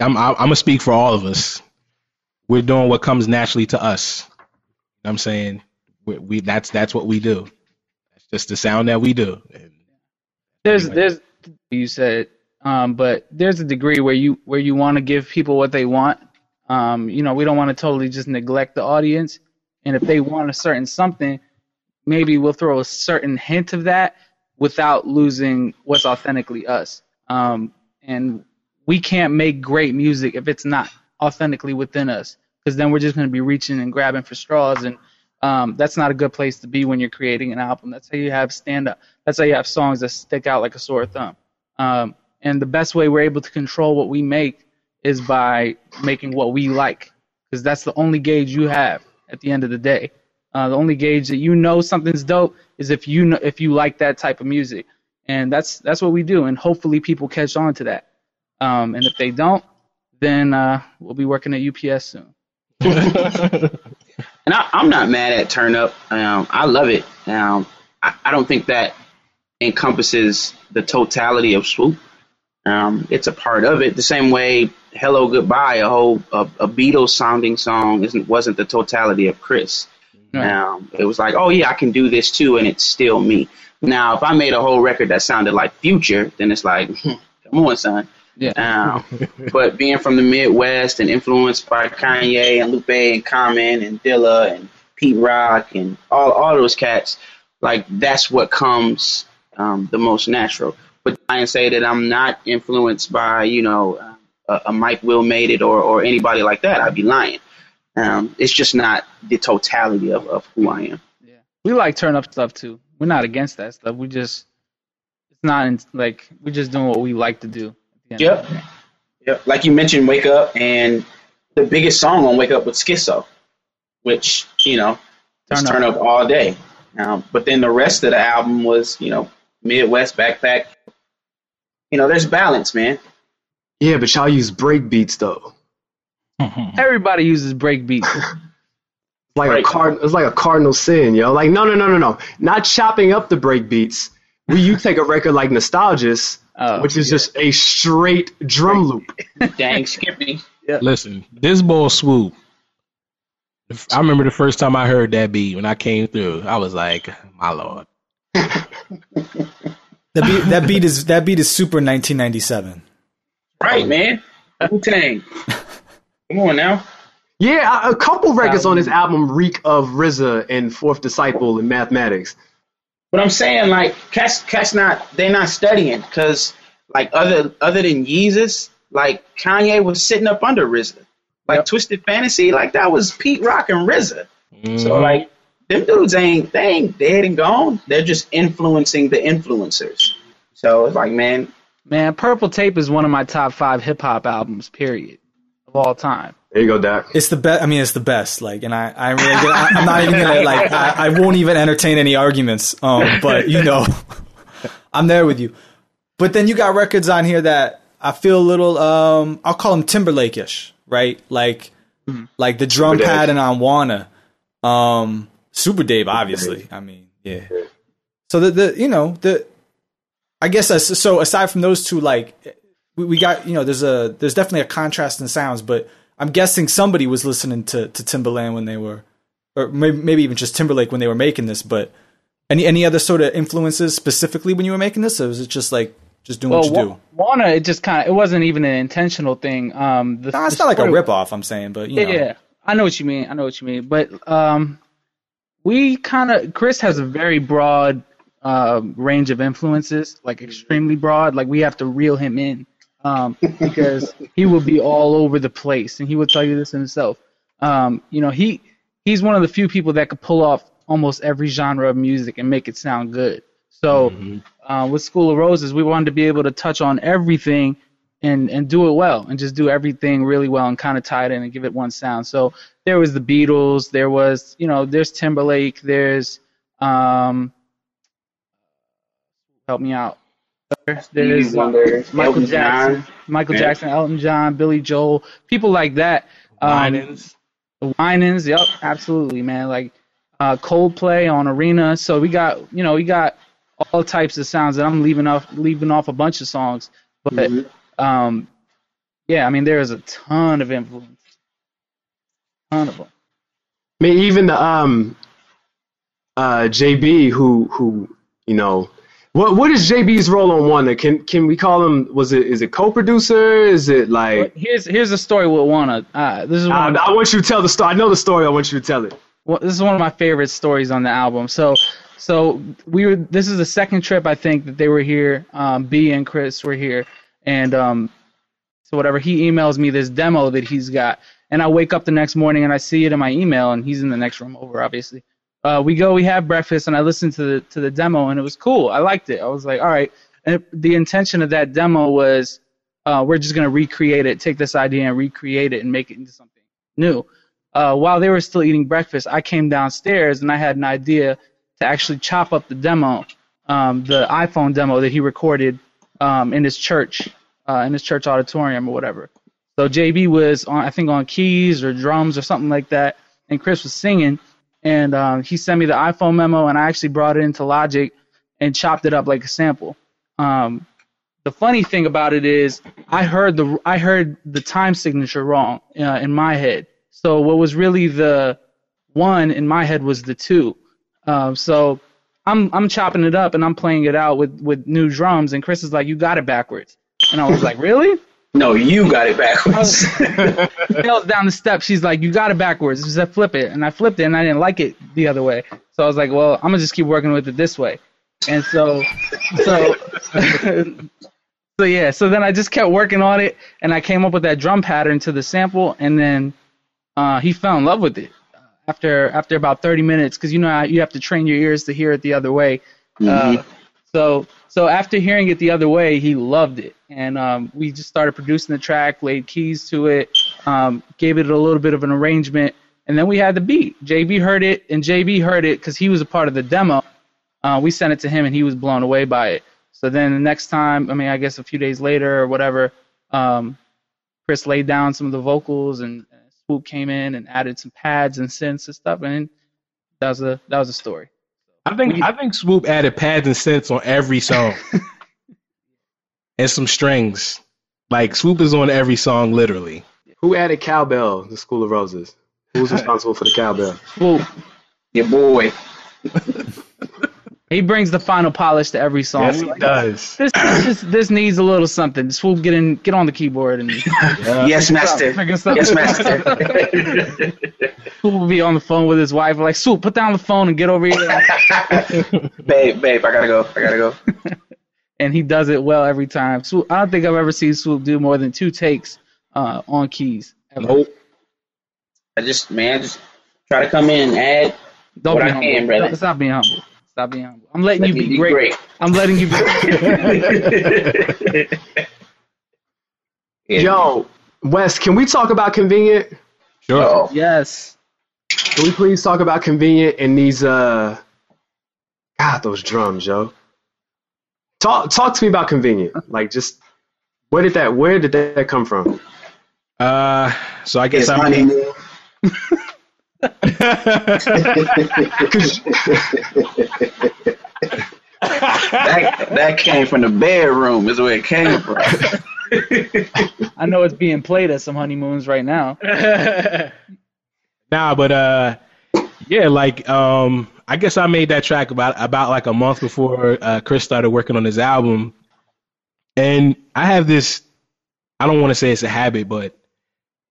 I'm I'm gonna speak for all of us. We're doing what comes naturally to us. You know what I'm saying we, we that's that's what we do. That's just the sound that we do. And there's there's you said Um, but there's a degree where you where you want to give people what they want. Um, you know, we don't want to totally just neglect the audience. And if they want a certain something, maybe we'll throw a certain hint of that without losing what's authentically us. Um, and we can't make great music if it's not authentically within us, because then we're just going to be reaching and grabbing for straws, and um, that's not a good place to be when you're creating an album. That's how you have stand up. That's how you have songs that stick out like a sore thumb. Um, and the best way we're able to control what we make is by making what we like, because that's the only gauge you have at the end of the day. Uh, the only gauge that you know something's dope is if you know, if you like that type of music, and that's that's what we do. And hopefully people catch on to that. Um, and if they don't, then uh, we'll be working at UPS soon. And I, I'm not mad at Turn Up. Um, I love it. Um, I, I don't think that encompasses the totality of Swoope. Um, it's a part of it. The same way Hello Goodbye, a whole a, a Beatles sounding song, isn't wasn't the totality of Chris. Right. Um, it was like, oh yeah, I can do this too, and it's still me. Now, if I made a whole record that sounded like Future, then it's like, come on, son. Yeah. Um, but being from the Midwest and influenced by Kanye and Lupe and Common and Dilla and Pete Rock and all all those cats, like that's what comes um, the most natural. But I and say that I'm not influenced by you know a, a Mike Will made it or or anybody like that. I'd be lying. Um, it's just not the totality of, of who I am. Yeah. We like turn up stuff too. We're not against that stuff. We just it's not in, like we're just doing what we like to do. at the end of Yep. Yep. Like you mentioned, Wake Up, and the biggest song on Wake Up was Schizo, which, you know, Turn Up. turn up all day. Um, but then the rest of the album was, you know, Midwest Backpack. You know, there's balance, man. Yeah, but y'all use break beats though. Everybody uses break beats. Like Right. a card. It's like a cardinal sin, yo. Like no, no, no, no, no. Not chopping up the break beats. We you take a record like Nostalgist, Oh, which is just a straight drum loop. Dang, Skippy. Listen, this ball swoope. I remember the first time I heard that beat when I came through. I was like, my lord. That beat, that beat is that beat is super 1997. Right, oh. man. Wu Tang. Come on now. Yeah, a, a couple records on this album reek of RZA and Fourth Disciple and Mathematics. But I'm saying, like, cats, cats not, they're not studying, because, like, other other than Yeezus, like, Kanye was sitting up under RZA. Like, Twisted Fantasy, like, that was Pete Rock and RZA. So, like, them dudes ain't, they ain't dead and gone. They're just influencing the influencers. So, it's like, man, Man, Purple Tape is one of my top five hip hop albums, period, of all time. There you go, Doc. It's the best. I mean, it's the best. Like, and I, I really, get, I, I'm not even gonna like. I, I won't even entertain any arguments. Um, but you know, I'm there with you. But then you got records on here that I feel a little. Um, I'll call them Timberlake-ish, right? Like, like the drum Super Dave. pad and on Wanna. Um, Super Dave, obviously. I mean, yeah. So the the you know the, I guess so. Aside from those two, like we, we got you know there's a there's definitely a contrast in sounds, but I'm guessing somebody was listening to to Timberland when they were, or maybe, maybe even just Timberlake when they were making this. But any any other sort of influences specifically when you were making this, or was it just like just doing what you do? Wanna, it just kind of, it wasn't even an intentional thing. Um, the, Nah, it's the not like a story- rip off. I'm saying, but you Yeah, know, yeah, I know what you mean. I know what you mean. But um, we kind of Chris has a very broad uh, range of influences, like extremely broad. Like we have to reel him in um, because he will be all over the place, and he will tell you this himself. Um, you know, he he's one of the few people that could pull off almost every genre of music and make it sound good. So uh, with School of Roses, we wanted to be able to touch on everything and and do it well and just do everything really well and kind of tie it in and give it one sound. So there was the Beatles, there was you know there's Timberlake, there's um help me out. There's, there's Wonder, Michael Elton Jackson, John. Michael Yeah. Jackson, Elton John, Billy Joel, people like that. Um, Winans. yep, absolutely, man. Like uh, Coldplay on Arena. So we got, you know, we got all types of sounds. And I'm leaving off, leaving off a bunch of songs, but Mm-hmm. Um, yeah, I mean, there is a ton of influence, ton of them. I mean, even the um, uh, JB who who you know What what is JB's role on Wanna? Can can we call him? Was it is it co-producer? Is it like? Here's here's the story with Wanna. Uh, this is one I, I want you to tell the story. I know the story. I want you to tell it. well, this is one of my favorite stories on the album. So so we were this is the second trip I think that they were here. Um, B and Chris were here, and um, so whatever he emails me this demo that he's got, and I wake up the next morning and I see it in my email, and he's in the next room over, obviously. Uh, we go, we have breakfast, and I listened to the to the demo, and it was cool. I liked it. I was like, all right. And the intention of that demo was, uh, we're just gonna recreate it, take this idea and recreate it and make it into something new. Uh, while they were still eating breakfast, I came downstairs and I had an idea to actually chop up the demo, um, the iPhone demo that he recorded um, in his church, uh, in his church auditorium or whatever. So JB was on, I think, on keys or drums or something like that, and Chris was singing, and um, he sent me the iPhone memo, and I actually brought it into Logic and chopped it up like a sample. Um, the funny thing about it is, I heard the I heard the time signature wrong uh, in my head. So what was really the one in my head was the two. Um, so I'm I'm chopping it up and I'm playing it out with with new drums, and Chris is like, "You got it backwards," and I was like, "Really?" No, you got it backwards. Tails down the steps. She's like, "You got it backwards." She said, "Flip it," and I flipped it, and I didn't like it the other way. So I was like, "Well, I'm gonna just keep working with it this way." And so, so, so yeah. So then I just kept working on it, and I came up with that drum pattern to the sample, and then uh, he fell in love with it after after about 30 minutes, because you know how you have to train your ears to hear it the other way. Uh, so so after hearing it the other way, he loved it, and um, we just started producing the track, laid keys to it, um, gave it a little bit of an arrangement, and then we had the beat. JB heard it, and JB heard it because he was a part of the demo. Uh, we sent it to him, and he was blown away by it. So then the next time, I mean, I guess a few days later or whatever, um, Chris laid down some of the vocals, and Swoope came in and added some pads and synths and stuff, and that was a that was a story. I think I think Swoope added pads and synths on every song, and some strings. Like Swoope is on every song, literally. Who added cowbell? The School of Roses. Who's responsible for the cowbell? Swoope, Your boy. he brings the final polish to every song. Yes, he does. This, this this needs a little something. Swoope, get in, get on the keyboard and yes, master. figure something. Yes, master. Swoope will be on the phone with his wife, like Swoope, put down the phone and get over here. babe, babe, I gotta go. I gotta go. and he does it well every time. Swoope, I don't think I've ever seen Swoope do more than two takes uh, on keys. Ever. Nope. I just, man, just try to come in and add. Don't What be I humble. can, brother. Stop, stop being humble. Stop being humble. I'm letting Let you be, be great. great. I'm letting you be. Yeah. Yo, Wes, can we talk about convenient? Sure. Oh, yes. Can we please talk about convenient and these uh God, those drums, yo. Talk talk to me about convenient. Like just where did that where did that come from? Uh, so I guess it's I honey. mean, that, that came from the bedroom, is where it came from. I know it's being played at some honeymoons right now. Nah, but uh, yeah, like um, I guess I made that track about about like a month before uh, Chris started working on his album, and I have this. I don't want to say it's a habit, but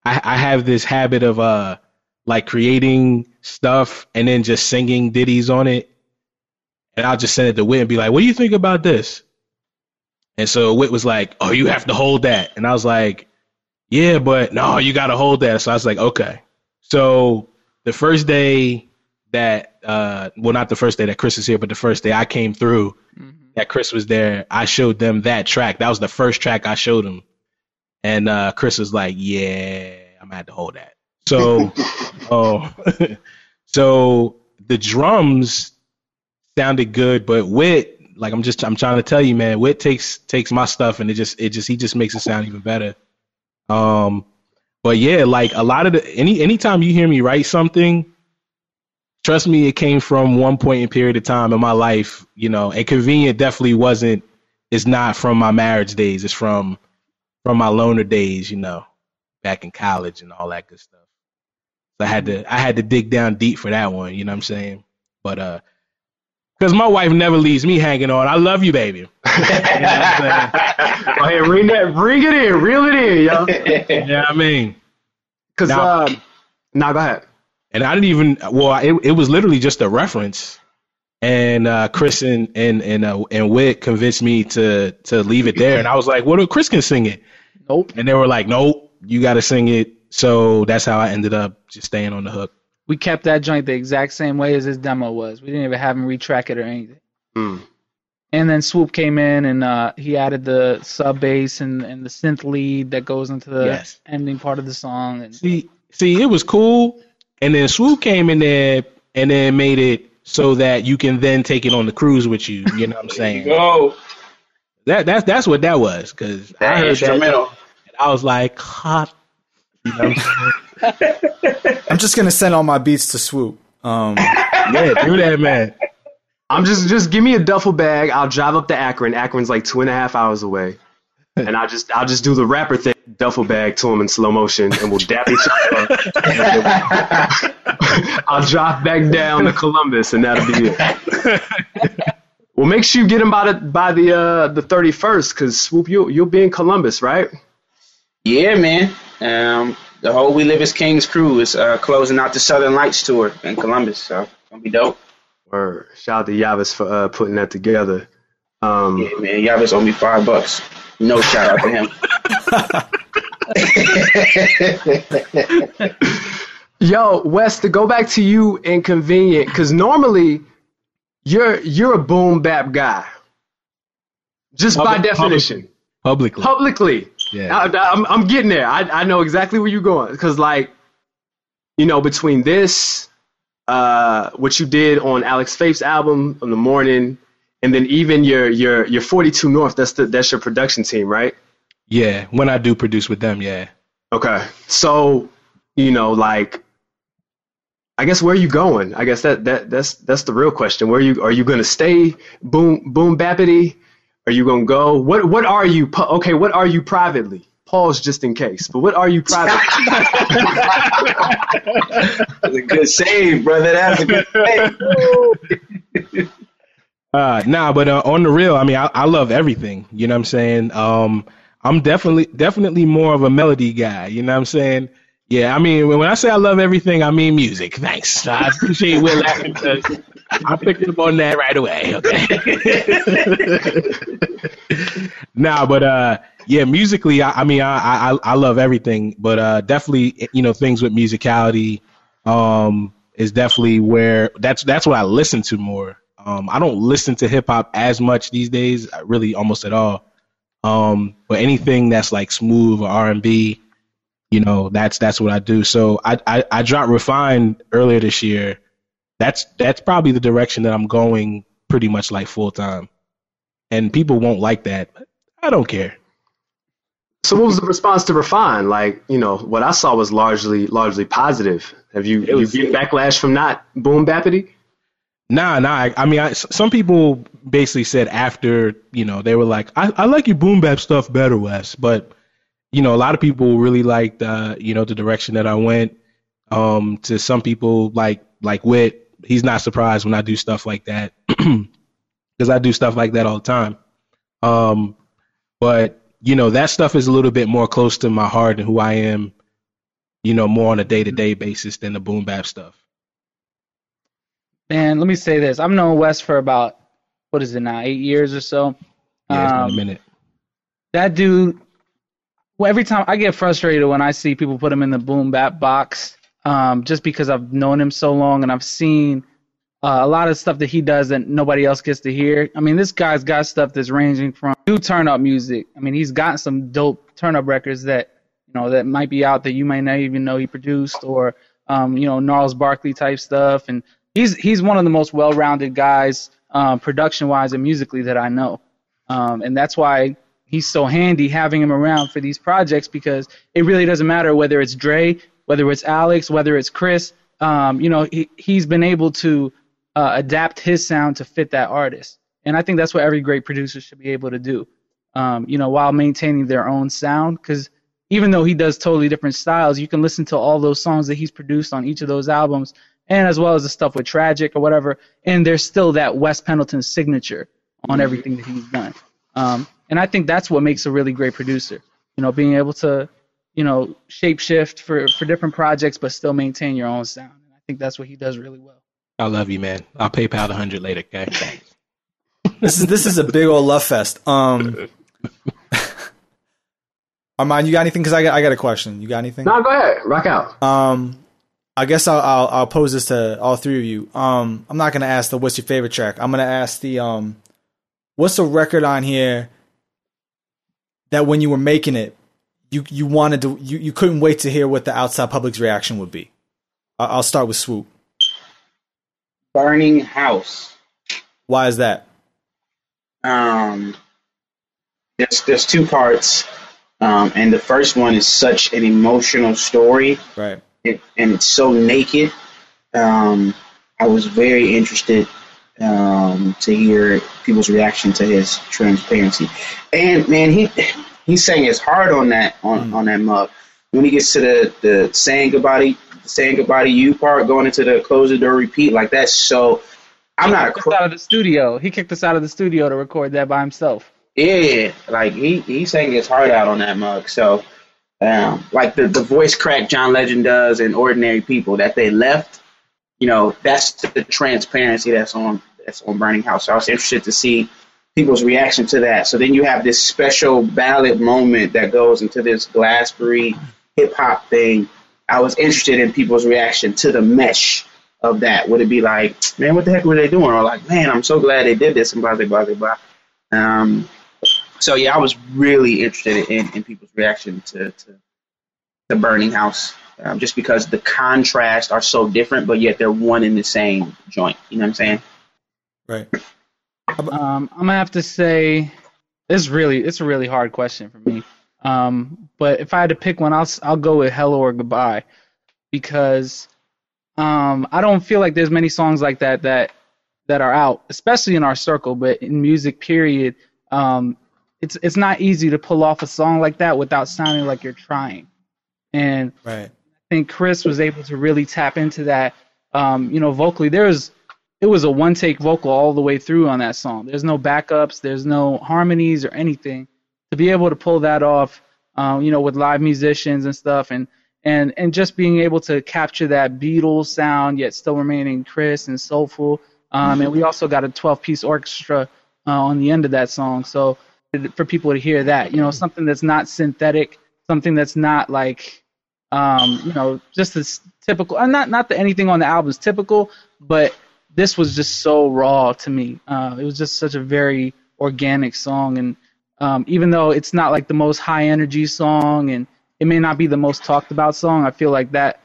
I, I have this habit of uh, like creating stuff and then just singing ditties on it, and I'll just send it to Wit and be like, "What do you think about this?" And so Wit was like, "Oh, you have to hold that," and I was like, "Yeah, but no, you got to hold that." So I was like, "Okay." So the first day that uh well not the first day that Chris is here, but the first day I came through that Chris was there, I showed them that track. That was the first track I showed them. And uh Chris was like, Yeah, I'm gonna have to hold that. So oh so the drums sounded good, but Wit, like I'm just I'm trying to tell you, man, Wit takes takes my stuff and it just it just he just makes it sound even better. Um but yeah, like a lot of the any anytime you hear me write something, trust me, it came from one point in period of time in my life, you know, and convenient definitely wasn't it's not from my marriage days, it's from from my loner days, you know, back in college and all that good stuff. So I had to I had to dig down deep for that one, you know what I'm saying? But uh because my wife never leaves me hanging on. I love you, baby. You know what I'm Go ahead, ring that, ring it in, reel it in, yo. saying? Yeah, I mean, Cause Now- um, nah, go ahead. and I didn't even. Well, it, it was literally just a reference. And uh, Chris and and and uh, and Witt convinced me to to leave it there, and I was like, "What "Well, if Chris can sing it." Nope. And they were like, "Nope, you got to sing it." So that's how I ended up just staying on the hook. We kept that joint the exact same way as his demo was. We didn't even have him retrack it or anything. Mm. And then Swoope came in and uh, he added the sub bass and, and the synth lead that goes into the Yes. ending part of the song. And See, see, it was cool, and then Swoope came in there and then made it so that you can then take it on the cruise with you. You know what I'm saying? Go. That that's that's what that was because I That heard that instrumental. and I was like, hot. You know I'm just gonna send all my beats to Swoope. Um, yeah, do that, man. I'm just just give me a duffel bag. I'll drive up to Akron. Akron's like two and a half hours away, and I'll just I'll just do the rapper thing, duffel bag to him in slow motion, and we'll dap each other. I'll drop back down to Columbus, and that'll be it. well, make sure you get him by the by the uh, the 31st, because swoope you you'll be in Columbus, right? Yeah, man. Um, the whole We Live as Kings crew is uh, closing out the Southern Lights tour in Columbus, so gonna be dope. Or shout out to Yavis for uh, putting that together. Um, Yeah, man. Y'all owe me five bucks. No shout out to him. Yo, Wes, to go back to you inconvenient, because normally you're you're a boom bap guy, just by Public- definition, Publicly. publicly. Yeah. I, am I'm getting there. I I know exactly where you're going, because like, you know, between this, uh, what you did on Alex Faith's album in the morning, and then even your your your 42 North. That's the that's your production team, right? Yeah, when I do produce with them, yeah. Okay. So, you know, like I guess where are you going? I guess that, that that's that's the real question. Where you are you gonna stay boom boom bappity? Are you gonna go? What what are you okay, what are you privately? Pause just in case. But what are you privately? That's a good save, brother. That's a good save. Uh, nah, but uh, on the real, I mean, I, I love everything. You know what I'm saying? Um, I'm definitely definitely more of a melody guy. You know what I'm saying? Yeah, I mean, when I say I love everything, I mean music. Thanks. I appreciate Will laughing because I picked up on that right away. Okay. nah, but uh, yeah, musically, I, I mean, I, I I love everything, but uh, definitely, you know, things with musicality, um, is definitely where that's that's what I listen to more. Um, I don't listen to hip hop as much these days, uh, really almost at all. Um, but anything that's like smooth or R and B, you know, that's that's what I do. So I, I I dropped Refined earlier this year. That's that's probably the direction that I'm going pretty much like full time. And people won't like that. But I don't care. so what was the response to Refine? Like, you know, what I saw was largely largely positive. Have you was- you get backlash from not boom bappity? Nah, nah. I, I mean, I, some people basically said after, you know, they were like, I, I like your boom bap stuff better, Wes. But, you know, a lot of people really liked, uh, you know, the direction that I went. Um, to some people, like like Wit, he's not surprised when I do stuff like that because I do stuff like that all the time. Um, but you know, that stuff is a little bit more close to my heart and who I am. You know, more on a day to day basis than the boom bap stuff. man, let me say this: I've known Wes for about what is it now, eight years or so. Yeah, it's been a Um, minute. that dude well every time i get frustrated when i see people put him in the boom bap box um, just because i've known him so long and i've seen uh, a lot of stuff that he does that nobody else gets to hear. I mean this guy's got stuff that's ranging from new turn up music. I mean he's got some dope turn up records that you know that might be out that you might not even know he produced or um, you know gnarls barkley type stuff. And he's he's one of the most well-rounded guys um, production wise and musically that i know. Um, and that's why he's so handy having him around for these projects because it really doesn't matter whether it's Dre, whether it's Alex, whether it's Chris. Um, you know, he, he's been able to uh, adapt his sound to fit that artist. And I think that's what every great producer should be able to do, um, you know, while maintaining their own sound. Because even though he does totally different styles, you can listen to all those songs that he's produced on each of those albums and as well as the stuff with Tragic or whatever. And there's still that Wes Pendleton signature on everything that he's done. Um, and I think that's what makes a really great producer. You know, being able to, you know, shapeshift for for different projects, but still maintain your own sound. And I think that's what he does really well. I love you, man. I'll PayPal the hundred later. Okay. This is this is a big old love fest. Um, Armond, you got anything? Because I got I got a question. You got anything? No, go ahead. Rock out. Um, I guess I'll, I'll I'll pose this to all three of you. Um, I'm not gonna ask the what's your favorite track. I'm gonna ask the um, what's the record on here that when you were making it, you you wanted to you, you couldn't wait to hear what the outside public's reaction would be. I- I'll start with Swoope. Burning House. Why is that? Um, there's there's two parts, um, and the first one is such an emotional story, Right. it, and it's so naked. Um, I was very interested um, to hear people's reaction to his transparency, and man, he he sang his heart on that on, on that mug. When he gets to the the saying goodbye to saying goodbye to you part, going into the close the door repeat like that's so. I'm not a Kicked us cr- out of the studio. He kicked us out of the studio to record that by himself. Yeah, like he he sang his heart out on that mug. So, um, like the the voice crack John Legend does in Ordinary People that they left, you know, that's the transparency that's on that's on Burning House. So I was interested to see people's reaction to that. So then you have this special ballad moment that goes into this Glassbury hip hop thing. I was interested in people's reaction to the mesh of that. Would it be like, man, what the heck were they doing? Or like, man, I'm so glad they did this and blah blah blah blah blah. Um, so yeah, I was really interested in, in people's reaction to, to the Burning House, um, just because the contrasts are so different, but yet they're one in the same joint. You know what I'm saying? Right. Um, I'm gonna have to say it's really it's a really hard question for me. Um, but if I had to pick one, I'll s- I'll go with Hello or Goodbye because um, I don't feel like there's many songs like that that that are out, especially in our circle, but in music period. Um, it's it's not easy to pull off a song like that without sounding like you're trying. And Right. I think Chris was able to really tap into that. Um, you know, vocally, there was it was a one take vocal all the way through on that song. There's no backups, there's no harmonies or anything. To be able to pull that off, um, you know, with live musicians and stuff, and and and just being able to capture that Beatles sound yet still remaining crisp and soulful. Um, and we also got a 12 piece orchestra uh, on the end of that song, so for people to hear that, you know, something that's not synthetic, something that's not like um, you know, just this typical. And not not that anything on the album is typical, but this was just so raw to me. Uh, it was just such a very organic song, and um, even though it's not like the most high energy song, and it may not be the most talked about song, I feel like that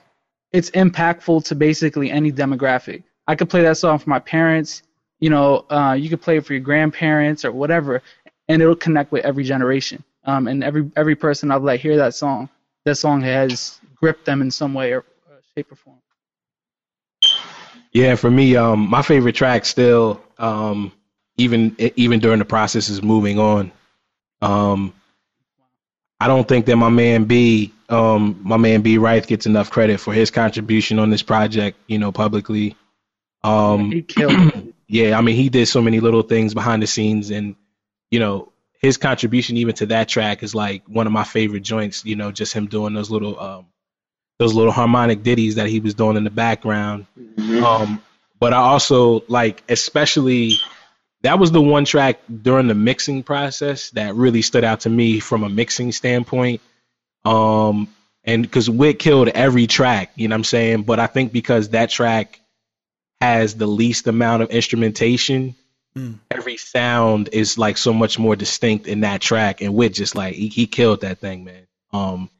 it's impactful to basically any demographic. I could play that song for my parents. You know, uh, you could play it for your grandparents or whatever, and it'll connect with every generation. Um, and every every person I've let hear that song, that song has gripped them in some way or shape or form. Yeah, for me, um, my favorite track still, um, even even during the process is moving on. Um, I don't think that my man B, um, my man B Wright gets enough credit for his contribution on this project. You know, publicly. Um, He killed yeah, I mean, he did so many little things behind the scenes, and you know, his contribution even to that track is like one of my favorite joints. You know, just him doing those little, um, those little harmonic ditties that he was doing in the background. Um, but I also like, especially that was the one track during the mixing process that really stood out to me from a mixing standpoint. Um, and because Wit killed every track, you know what I'm saying? But I think because that track has the least amount of instrumentation, every sound is like so much more distinct in that track. And Wit just like, he, he killed that thing, man. Um,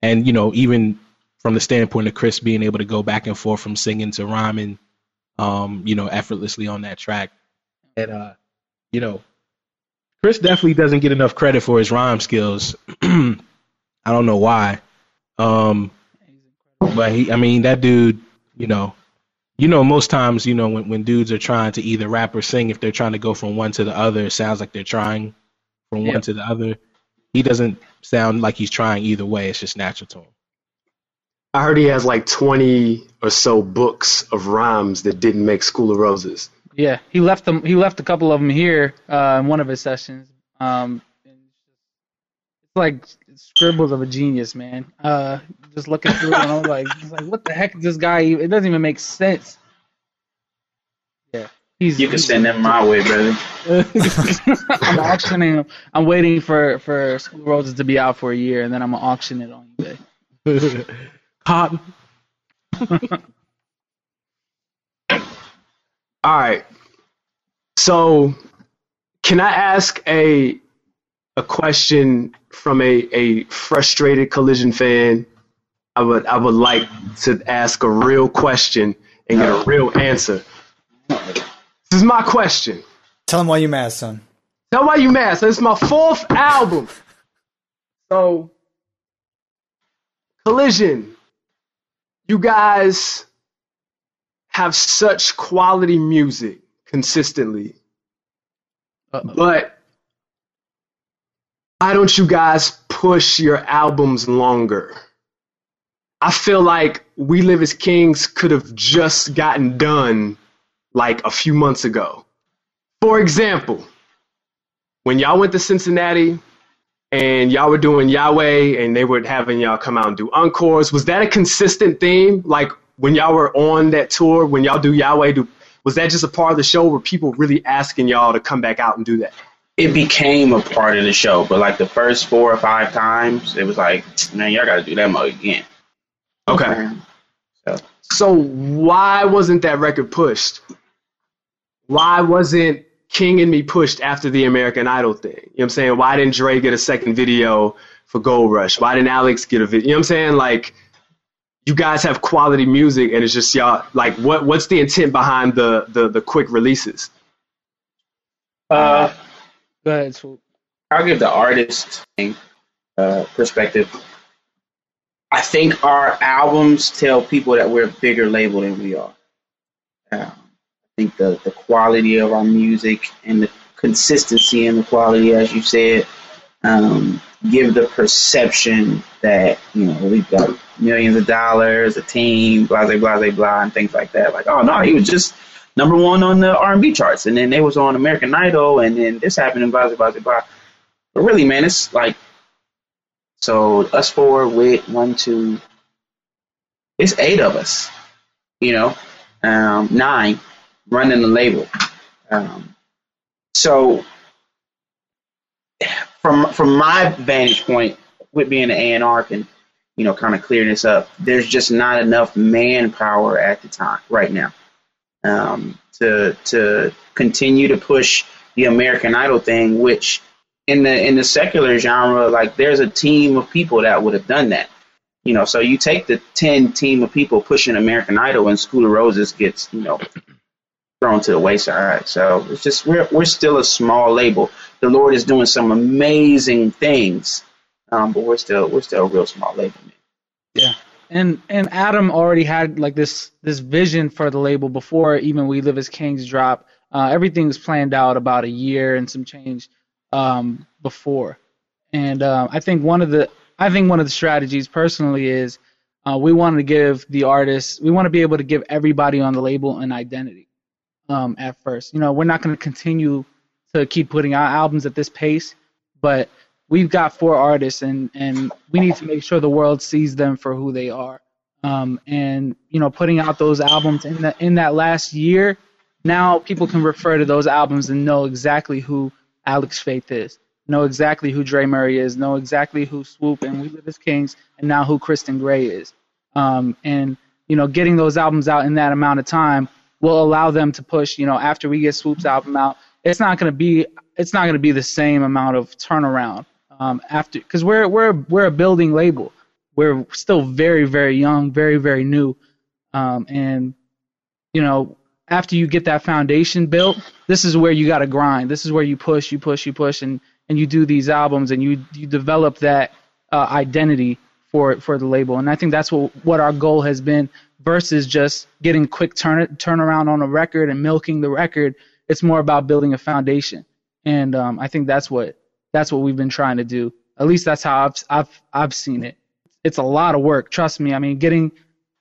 and you know, even from the standpoint of Chris being able to go back and forth from singing to rhyming, um, you know, effortlessly on that track. And uh, you know, Chris definitely doesn't get enough credit for his rhyme skills. I don't know why. Um, but he, I mean, that dude, you know, you know, most times, you know, when, when dudes are trying to either rap or sing, if they're trying to go from one to the other, it sounds like they're trying from one to the other. He doesn't sound like he's trying either way. It's just natural to him. I heard he has like 20 or so books of rhymes that didn't make School of Roses. Yeah, he left them. He left a couple of them here uh, in one of his sessions. Um, it's like scribbles of a genius, man. Uh, just looking through it, and I'm like, like, what the heck is this guy? It doesn't even make sense. Yeah, he's. You can he's- send them my way, brother. I'm auctioning. them. I'm waiting for for School of Roses to be out for a year, and then I'm gonna auction it on eBay. Cotton. All right. So, can I ask a a question from a, a frustrated collision fan? I would I would like to ask a real question and get a real answer. This is my question. Tell him why you mad, son. Tell why you mad. So it's my fourth album. So Collision, you guys have such quality music consistently. Uh-oh. But why don't you guys push your albums longer? I feel like We Live as Kings could have just gotten done like a few months ago. For example, when y'all went to Cincinnati and y'all were doing Yahweh and they were having y'all come out and do encores, was that a consistent theme? Like when y'all were on that tour, when y'all do Yahweh, do, was that just a part of the show? Were people really asking y'all to come back out and do that? It became a part of the show, but like the first four or five times, it was like, man, y'all got to do that mug again. Okay. So So why wasn't that record pushed? Why wasn't King and Me pushed after the American Idol thing? You know what I'm saying? Why didn't Dre get a second video for Gold Rush? Why didn't Alex get a video? You know what I'm saying? Like you guys have quality music and it's just y'all like what what's the intent behind the the, the quick releases? uh, Go ahead, I'll give the artist thing, uh, perspective. I think our albums tell people that we're a bigger label than we are. Um, I think the, the quality of our music and the consistency and the quality, as you said, um, give the perception that you know we've got millions of dollars, a team, blah blah blah blah, and things like that. Like, oh no, he was just number one on the R and B charts, and then they was on American Idol, and then this happened, and blah blah blah blah. But really, man, it's like so us four with one, two, it's eight of us, you know, um, nine running the label. Um, so from from my vantage point, with being an A and R and you know, kind of clearing this up, there's just not enough manpower at the time right now um, to to continue to push the American Idol thing, which in the in the secular genre, like there's a team of people that would have done that. You know, so you take the ten team of people pushing American Idol, and School of Roses gets you know thrown to the wayside. So it's just we're we're still a small label. The Lord is doing some amazing things, um, but we're still we're still a real small label. Man. Yeah, and and Adam already had like this this vision for the label before even We Live as Kings drop. Uh, everything was planned out about a year and some change um, before, and um, I think one of the I think one of the strategies personally is uh, we want to give the artists we want to be able to give everybody on the label an identity um, at first. You know, we're not going to continue to keep putting out albums at this pace, but we've got four artists and and we need to make sure the world sees them for who they are um, and you know putting out those albums in that in that last year now people can refer to those albums and know exactly who alex faith is know exactly who Dre Murray is know exactly who swoope and we live as kings and now who christon gray is um, and you know getting those albums out in that amount of time will allow them to push you know after we get swoope's album out it's not going to be it's not going to be the same amount of turnaround um, after because we're we're we're a building label. We're still very very young, very very new, um, and you know after you get that foundation built, this is where you got to grind. This is where you push, you push, you push, and and you do these albums and you you develop that uh, identity for for the label. And I think that's what what our goal has been versus just getting quick turn turnaround on a record and milking the record. It's more about building a foundation, and um, I think that's what that's what we've been trying to do. At least that's how I've I've I've seen it. it's a lot of work. Trust me. I mean, getting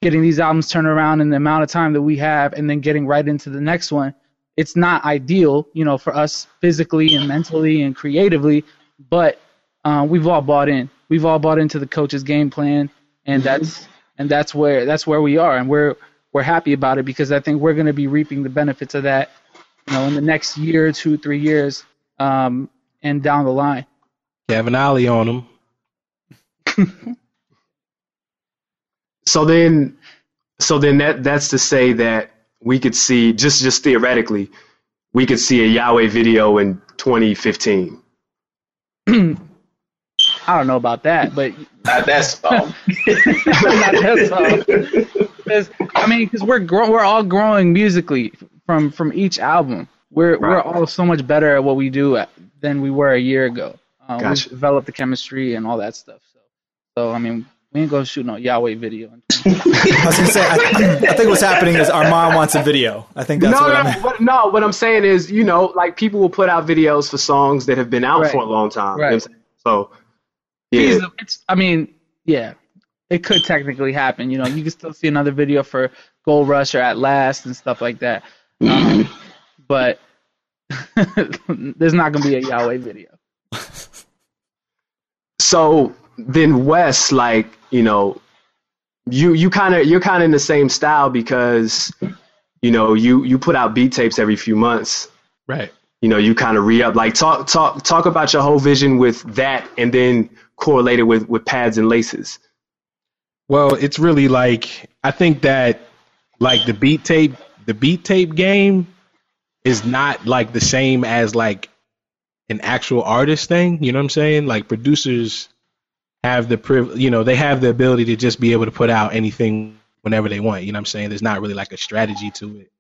getting these albums turned around in the amount of time that we have, and then getting right into the next one. It's not ideal, you know, for us physically and mentally and creatively, but uh, we've all bought in. We've all bought into the coach's game plan, and that's and that's where that's where we are, and we're we're happy about it because I think we're going to be reaping the benefits of that, you know, in the next year, two, three years, um, and down the line. Kevin Ollie on him. So then, so then that that's to say that we could see just just theoretically, we could see a Yahweh video in 2015. I don't know about that, but Not that song. not that song. 'Cause, I mean, because we're grow- we're all growing musically from from each album. We're we're all so much better at what we do at, than we were a year ago. Uh, Gotcha. We've developed the chemistry and all that stuff. So, so I mean, we ain't gonna shoot no Yahweh video. I was gonna say, I, I think what's happening is Armond wants a video. I think that's no, what no, I'm. what, no. What I'm saying is, you know, like people will put out videos for songs that have been out Right. for a long time. You know what I'm Right. So, yeah, He's- It's, I mean, yeah, it could technically happen. You know, you can still see another video for Gold Rush or At Last and stuff like that. Um, but there's not gonna be a Yahweh video. so then Wes, like, you know, you you kind of you're kind of in the same style because, you know, you you put out beat tapes every few months. Right. You know, you kind of re up. Like, talk talk talk about your whole vision with that, and then correlate it with with pads and laces. Well, it's really like I think that like the beat tape, the beat tape game is not like the same as like an actual artist thing. You know what I'm saying? Like producers have the priv, you know, they have the ability to just be able to put out anything whenever they want. You know what I'm saying? There's not really like a strategy to it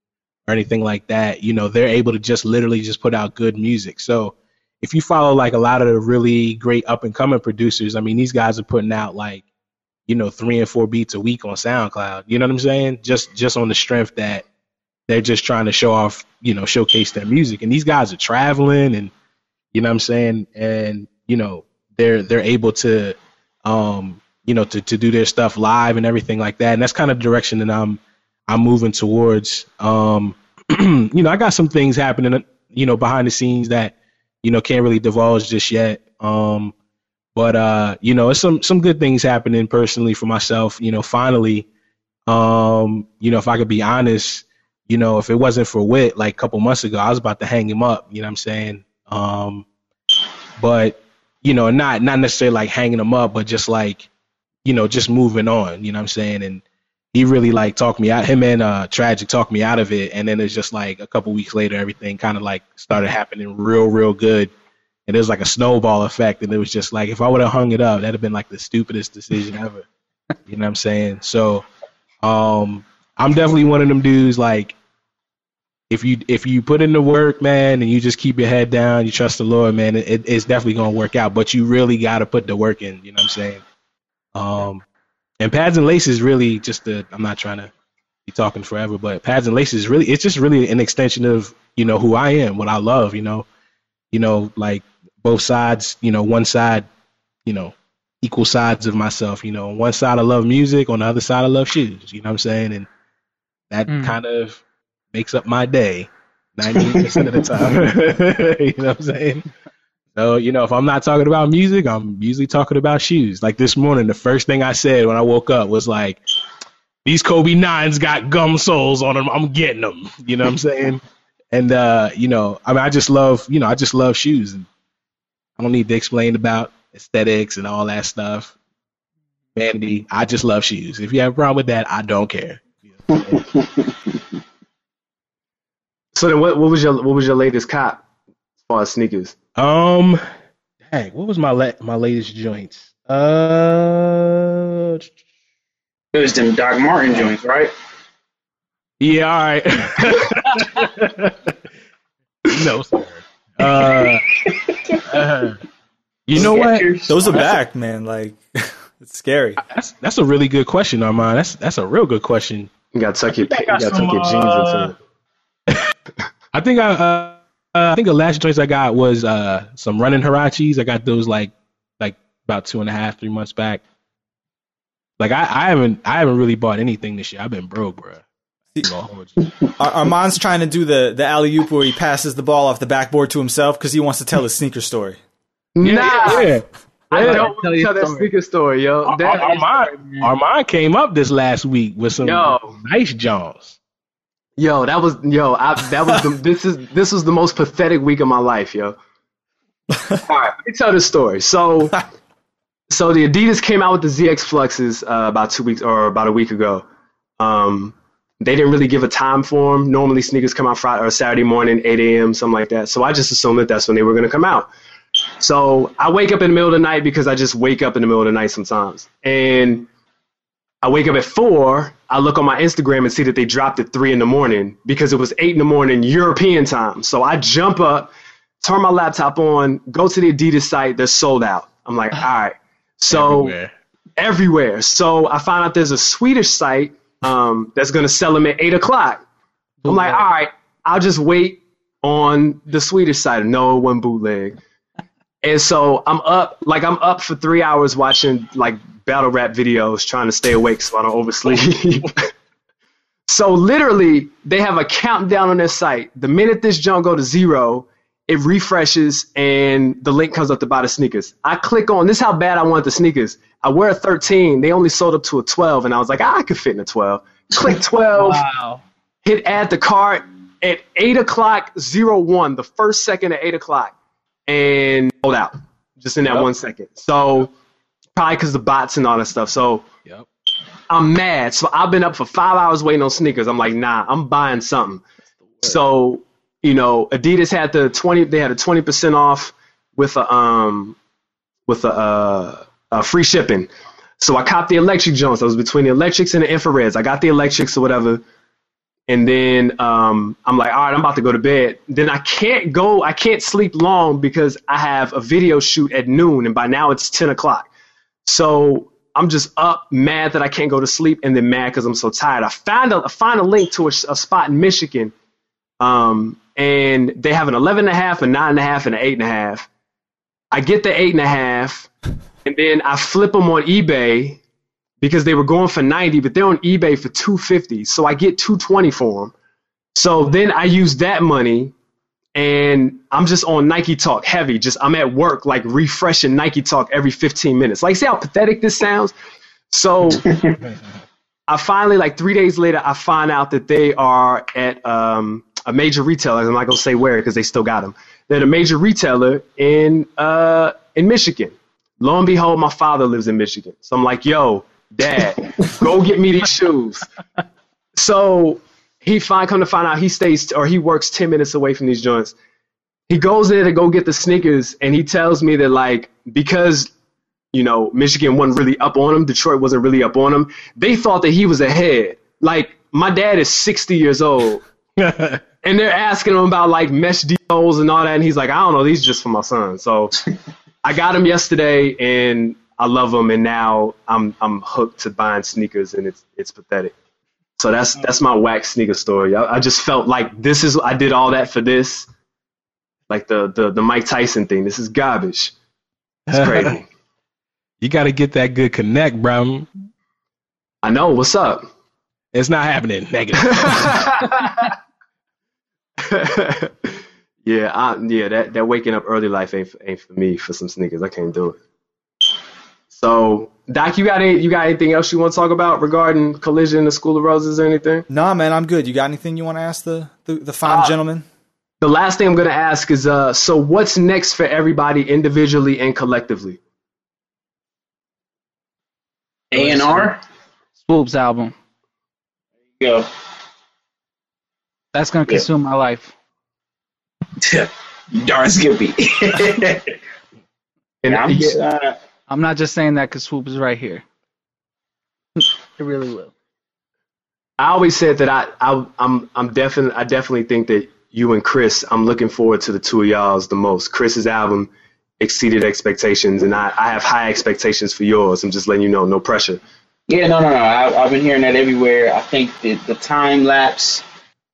or anything like that. You know, they're able to just literally just put out good music. So if you follow like a lot of the really great up and coming producers, I mean, these guys are putting out like you know, three and four beats a week on SoundCloud. You know what I'm saying? Just just on the strength that they're just trying to show off, you know, showcase their music. And these guys are traveling and you know what I'm saying? And, you know, they're they're able to um, you know, to, to do their stuff live and everything like that. And that's kind of the direction that I'm I'm moving towards. Um, you know, I got some things happening, you know, behind the scenes that, you know, can't really divulge just yet. Um, but uh, you know, it's some some good things happening personally for myself. You know, finally, um, you know, if I could be honest, you know, if it wasn't for Wit, like a couple months ago, I was about to hang him up. You know what I'm saying? Um, but you know, not not necessarily like hanging him up, but just like, you know, just moving on. You know what I'm saying? And he really like talked me out. Him and uh, Tragic talked me out of it. And then it's just like a couple weeks later, everything kind of like started happening real, real good and it was like a snowball effect and it was just like if i would have hung it up that'd have been like the stupidest decision ever you know what i'm saying so um i'm definitely one of them dudes like if you if you put in the work man and you just keep your head down you trust the lord man it, it's definitely to work out but you really got to put the work in you know what i'm saying um and pads and laces really just the i'm not trying to be talking forever but pads and laces really it's just really an extension of you know who i am what i love you know you know like both sides, you know, one side, you know, equal sides of myself. You know, on one side I love music, on the other side I love shoes. You know what I'm saying? And that Mm. kind of makes up my day ninety percent of the time. you know what I'm saying? So, you know, if I'm not talking about music, I'm usually talking about shoes. Like this morning, the first thing I said when I woke up was like, these Kobe nines got gum soles on them. I'm getting them. You know what I'm saying? And uh, you know, I mean, I just love, you know, I just love shoes, and I don't need to explain about aesthetics and all that stuff. Vanity, I just love shoes. If you have a problem with that, I don't care. So then, what, what was your what was your latest cop far as sneakers? Um, hey, what was my la- my latest joints? Uh, It was them Doc Martin joints, right? yeah, all right. no, sir. Uh, uh, you know what? Those are back, man. Like it's scary. That's that's a really good question, Armond. That's that's a real good question. You got to tuck your you got got to tuck some, your jeans uh, into it. I think I uh, uh, I think the last joints I got was uh some running Huaraches. I got those like like about two and a half, three months back. Like I, I haven't I haven't really bought anything this year. I've been broke, bro. Armond's trying to do the the alley oop where he passes the ball off the backboard to himself because he wants to tell his sneaker story. Nah, yeah. I don't want Tell to your tell that story. sneaker story, yo. Ar- That- Ar- Armond, Armond came up this last week with some Yo. nice Jones. Yo, that was yo, I, that was the, this is this was the most pathetic week of my life, yo. All right, let me tell this story. So, so the Adidas came out with the ZX Fluxes uh, about two weeks or about a week ago. Um, they didn't really give a time for them. Normally, sneakers come out Friday or Saturday morning, 8 a.m., something like that. So I just assumed that that's when they were going to come out. So I wake up in the middle of the night because I just wake up in the middle of the night sometimes, and I wake up at four. I look on my Instagram and see that they dropped at three in the morning because it was eight in the morning European time. So I jump up, turn my laptop on, go to the Adidas site. They're sold out. I'm like, all right. So Everywhere. everywhere. So I find out there's a Swedish site um, that's going to sell them at eight o'clock. I'm like, all right, I'll just wait on the Swedish side. No, one bootleg. And so I'm up, like I'm up for three hours watching like battle rap videos, trying to stay awake so I don't oversleep. so literally, they have a countdown on their site. The minute this junk go to zero, it refreshes and the link comes up to buy the sneakers. I click on this. Is how bad I want the sneakers. I wear a 13. They only sold up to a 12, and I was like, ah, I could fit in a 12. Click 12 Wow. hit add to cart at 8 o'clock 01 the first second at 8 o'clock and sold out just in that Yep. one second so probably because the bots and all that stuff. So Yep. i'm mad. So i've been up for five hours waiting on sneakers. I'm like nah i'm buying something. So you know adidas had the 20 they had a 20% off with a um with a, uh, a free shipping. So i copped the electric jones i was between the electrics and the infrareds. I got the electrics or whatever. And then um, I'm like, all right, I'm about to go to bed. Then I can't go, I can't sleep long because I have a video shoot at noon, and by now it's 10 o'clock. So I'm just up, mad that I can't go to sleep, and then mad because I'm so tired. I found a I find a link to a, a spot in Michigan, um, and they have an 11 and a half, a nine and a half, and an eight and a half. I get the eight and a half, and then I flip them on eBay because they were going for 90, but they're on eBay for 250. So I get 220 for them. So then I use that money and I'm just on Nike Talk heavy. Just I'm at work like refreshing Nike Talk every 15 minutes. Like see how pathetic this sounds? So I finally like 3 days later I find out that they are at um, a major retailer. I'm not going to say where because they still got them. They're at a major retailer in uh, in Michigan. Lo and behold, my father lives in Michigan. So I'm like, yo, dad, go get me these shoes. So he find come to find out he stays or he works 10 minutes away from these joints. He goes there to go get the sneakers and he tells me that like because you know Michigan wasn't really up on him, Detroit wasn't really up on him, they thought that he was ahead. Like my dad is 60 years old and they're asking him about like mesh deals and all that and he's like, I don't know, these are just for my son. So I got him yesterday and I love them, and now I'm I'm hooked to buying sneakers, and it's it's pathetic. So that's that's my wax sneaker story. I, I just felt like this is I did all that for this, like the the the Mike Tyson thing. This is garbage. It's crazy. you got to get that good connect, bro. I know. What's up? It's not happening. Negative. yeah, I, yeah. That that waking up early life ain't ain't for me for some sneakers. I can't do it. So, Doc, you got any, you got anything else you want to talk about regarding Collision, the School of Roses, or anything? Nah, man, I'm good. You got anything you want to ask the the, the fine Uh, gentleman? The last thing I'm going to ask is, uh, so what's next for everybody individually and collectively? A and R. Swoope's album. Go. That's gonna Yeah. consume my life. Darn Skippy. And I'm just, uh, I'm not just saying that because Swoope is right here. it really will. I always said that I, I I'm I'm definitely I definitely think that you and Chris, I'm looking forward to the two of y'all's the most. Chris's album exceeded expectations, and I, I have high expectations for yours. I'm just letting you know, no pressure. yeah, no, no, no. I, I've been hearing that everywhere. I think that the time lapse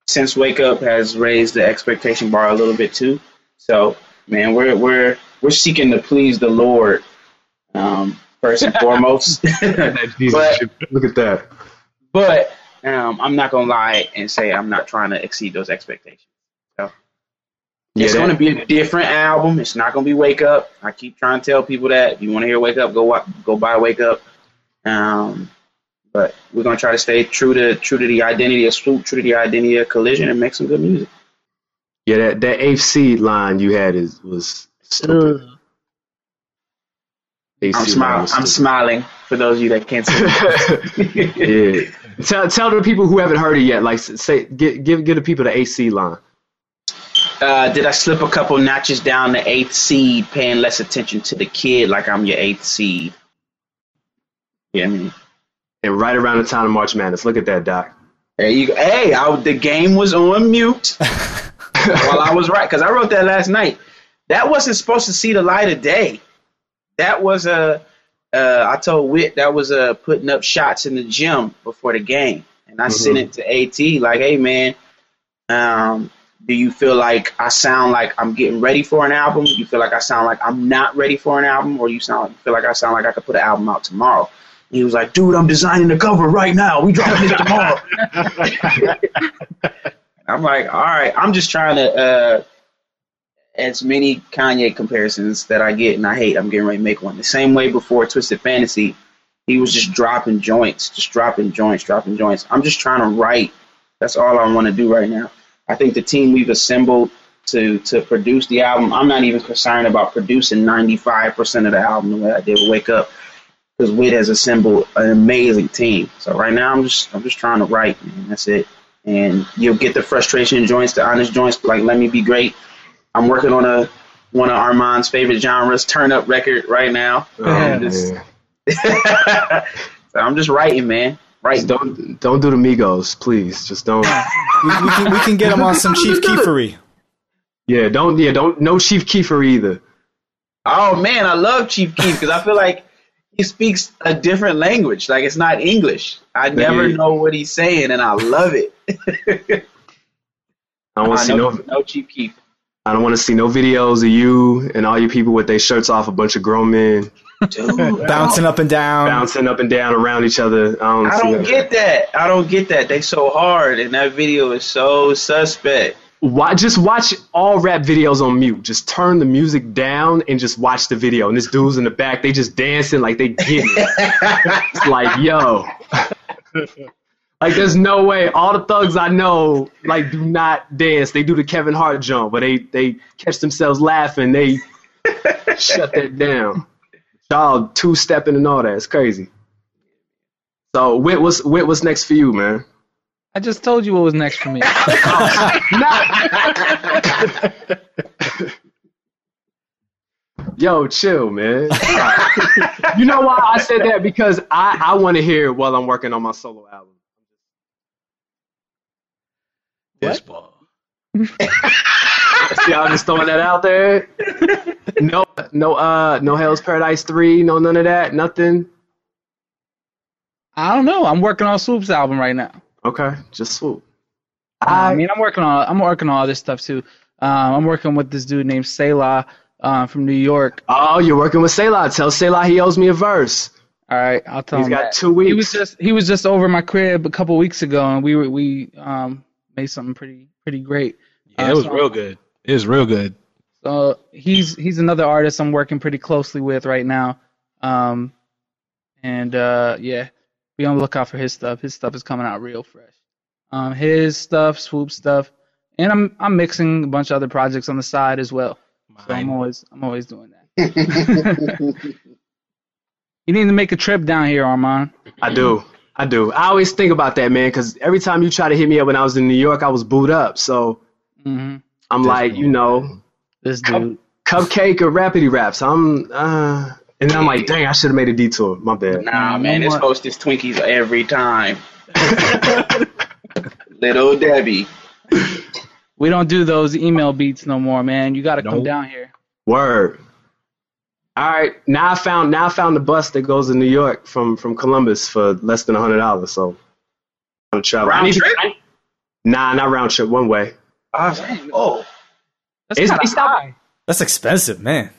since Wake Up has raised the expectation bar a little bit too. So, man, we're we're we're seeking to please the Lord um, first and foremost. But- look at that. but um, I'm not gonna lie and say I'm not trying to exceed those expectations. So it's gonna be a different album. It's not gonna be Wake Up. I keep trying to tell people that if you want to hear Wake Up, go go buy Wake Up. Um, but we're gonna try to stay true to true to the identity of Swoope, true to the identity of Collision, and make some good music. Yeah, that that eighth seed line you had is was stupid. Eighth I'm seed line smiling. I'm smiling for those of you that can't see. yeah. Tell tell the people who haven't heard it yet. Like say give give give the people the AC line. Uh, did I slip a couple notches down the eighth seed, paying less attention to the kid like I'm your eighth seed? Yeah, I mean, And right around the time of March Madness. Look at that, Doc. there you go. Hey, I, the game was on mute while I was right because I wrote that last night. That wasn't supposed to see the light of day. That was a. Uh, I told Wit that was uh, putting up shots in the gym before the game, and I sent it to At like, "Hey man, um, do you feel like I sound like I'm getting ready for an album? You feel like I sound like I'm not ready for an album, or you sound like, feel like I sound like I could put an album out tomorrow?" And he was like, "Dude, I'm designing the cover right now. We dropping this tomorrow." I'm like, "All right, I'm just trying to." Uh, as many Kanye comparisons that I get and I hate, I'm getting ready to make one. The same way before Twisted Fantasy, he was just dropping joints, just dropping joints, dropping joints. I'm just trying to write. That's all I want to do right now. I think the team we've assembled to to produce the album, I'm not even concerned about producing 95% of the album the way I did Wake Up, because Wit has assembled an amazing team. So right now, I'm just I'm just trying to write, man. That's it. And you'll get the frustration joints, the honest joints, like Let Me Be Great. I'm working on a one of Armond's favorite genres, turn up record right now. Oh, just- so I'm just writing, man. Writing. Don't don't do the Migos, please. Just don't. We, we can we can get him on some Chief Keefery. Yeah, don't. Yeah, don't. No Chief Keefer either. Oh man, I love Chief Keef because I feel like he speaks a different language. Like it's not English. I never Yeah. know what he's saying, and I love it. I want to see no, no. no Chief Keef. I don't want to see no videos of you and all you people with their shirts off, a bunch of grown men Dude, Bouncing up and down. bouncing up and down around each other. I don't, I don't that. get that. I don't get that. They so hard, and that video is so suspect. Why, just watch all rap videos on mute. Just turn the music down and just watch the video. And this dude's in the back, they just dancing like they get it. it's like, yo. Like, there's no way. All the thugs I know, like, do not dance. They do the Kevin Hart jump, but they, they catch themselves laughing. They shut that down. Y'all two stepping and all that. It's crazy. So, Wit, what's, Wit, what's next for you, man? I just told you what was next for me. Oh, Yo, chill, man. you know why I said that? Because I, I want to hear it while I'm working on my solo album. This ball. See, I'm just throwing that out there. No, no, uh, no Hell's Paradise three, no none of that, nothing. I don't know. I'm working on Swoope's album right now. Okay, just swoope. I mean, I'm working on I'm working on other stuff too. Um, I'm working with this dude named Selah uh, from New York. Oh, you're working with Selah. Tell Selah he owes me a verse. All right, I'll tell He's him got that. two weeks. He was just he was just over my crib a couple weeks ago, and we were we um made something pretty pretty great. Yeah, Uh, it was so- real good. It was real good. So he's he's another artist I'm working pretty closely with right now. Um, and uh, yeah, be on the lookout for his stuff. His stuff is coming out real fresh. Um, his stuff, swoope stuff, and I'm I'm mixing a bunch of other projects on the side as well. So I'm always I'm always doing that. you need to make a trip down here, Armond. I do. I do. I always think about that, man, because every time you try to hit me up when I was in New York, I was booed up. So hmm I'm like, you know, This dude. cupcake or rapidy raps. I'm, uh, and then I'm like, dang, I should have made a detour. My bad. Nah, man, this more. hostess Twinkies every time. Little Debbie. We don't do those email beats no more, man. You got to come down here. Word. All right, now I found now I found the bus that goes to New York from from Columbus for less than a hundred dollars. So I'm gonna travel. I Round need to- trip? I- nah, not round trip. One way. I was oh, That's It's- it's not- high. That's expensive, man.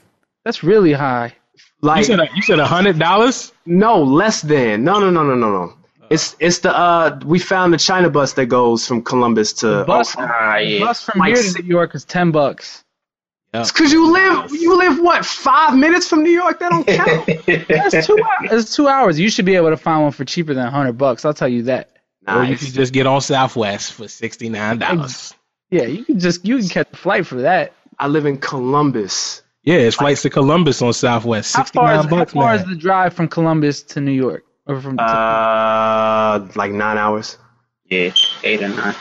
That's really high. like You said a, you said hundred dollars. no less than no no no no no no. It's it's the uh we found the China bus that goes from Columbus to Bus, Ah, yeah. bus from Like here to New York is ten bucks. It's because you live you live what five minutes from New York? That don't count. That's two. hours. It's two hours. You should be able to find one for cheaper than hundred bucks. I'll tell you that. Or you Nice. could just get on Southwest for sixty nine dollars. Yeah, you can just you can catch a flight for that. I live in Columbus. Yeah, it's flights to Columbus on Southwest. Sixty nine Sixty far, how bucks, far man. is the drive from Columbus to New York? Or from Uh, like nine hours. yeah, eight or nine.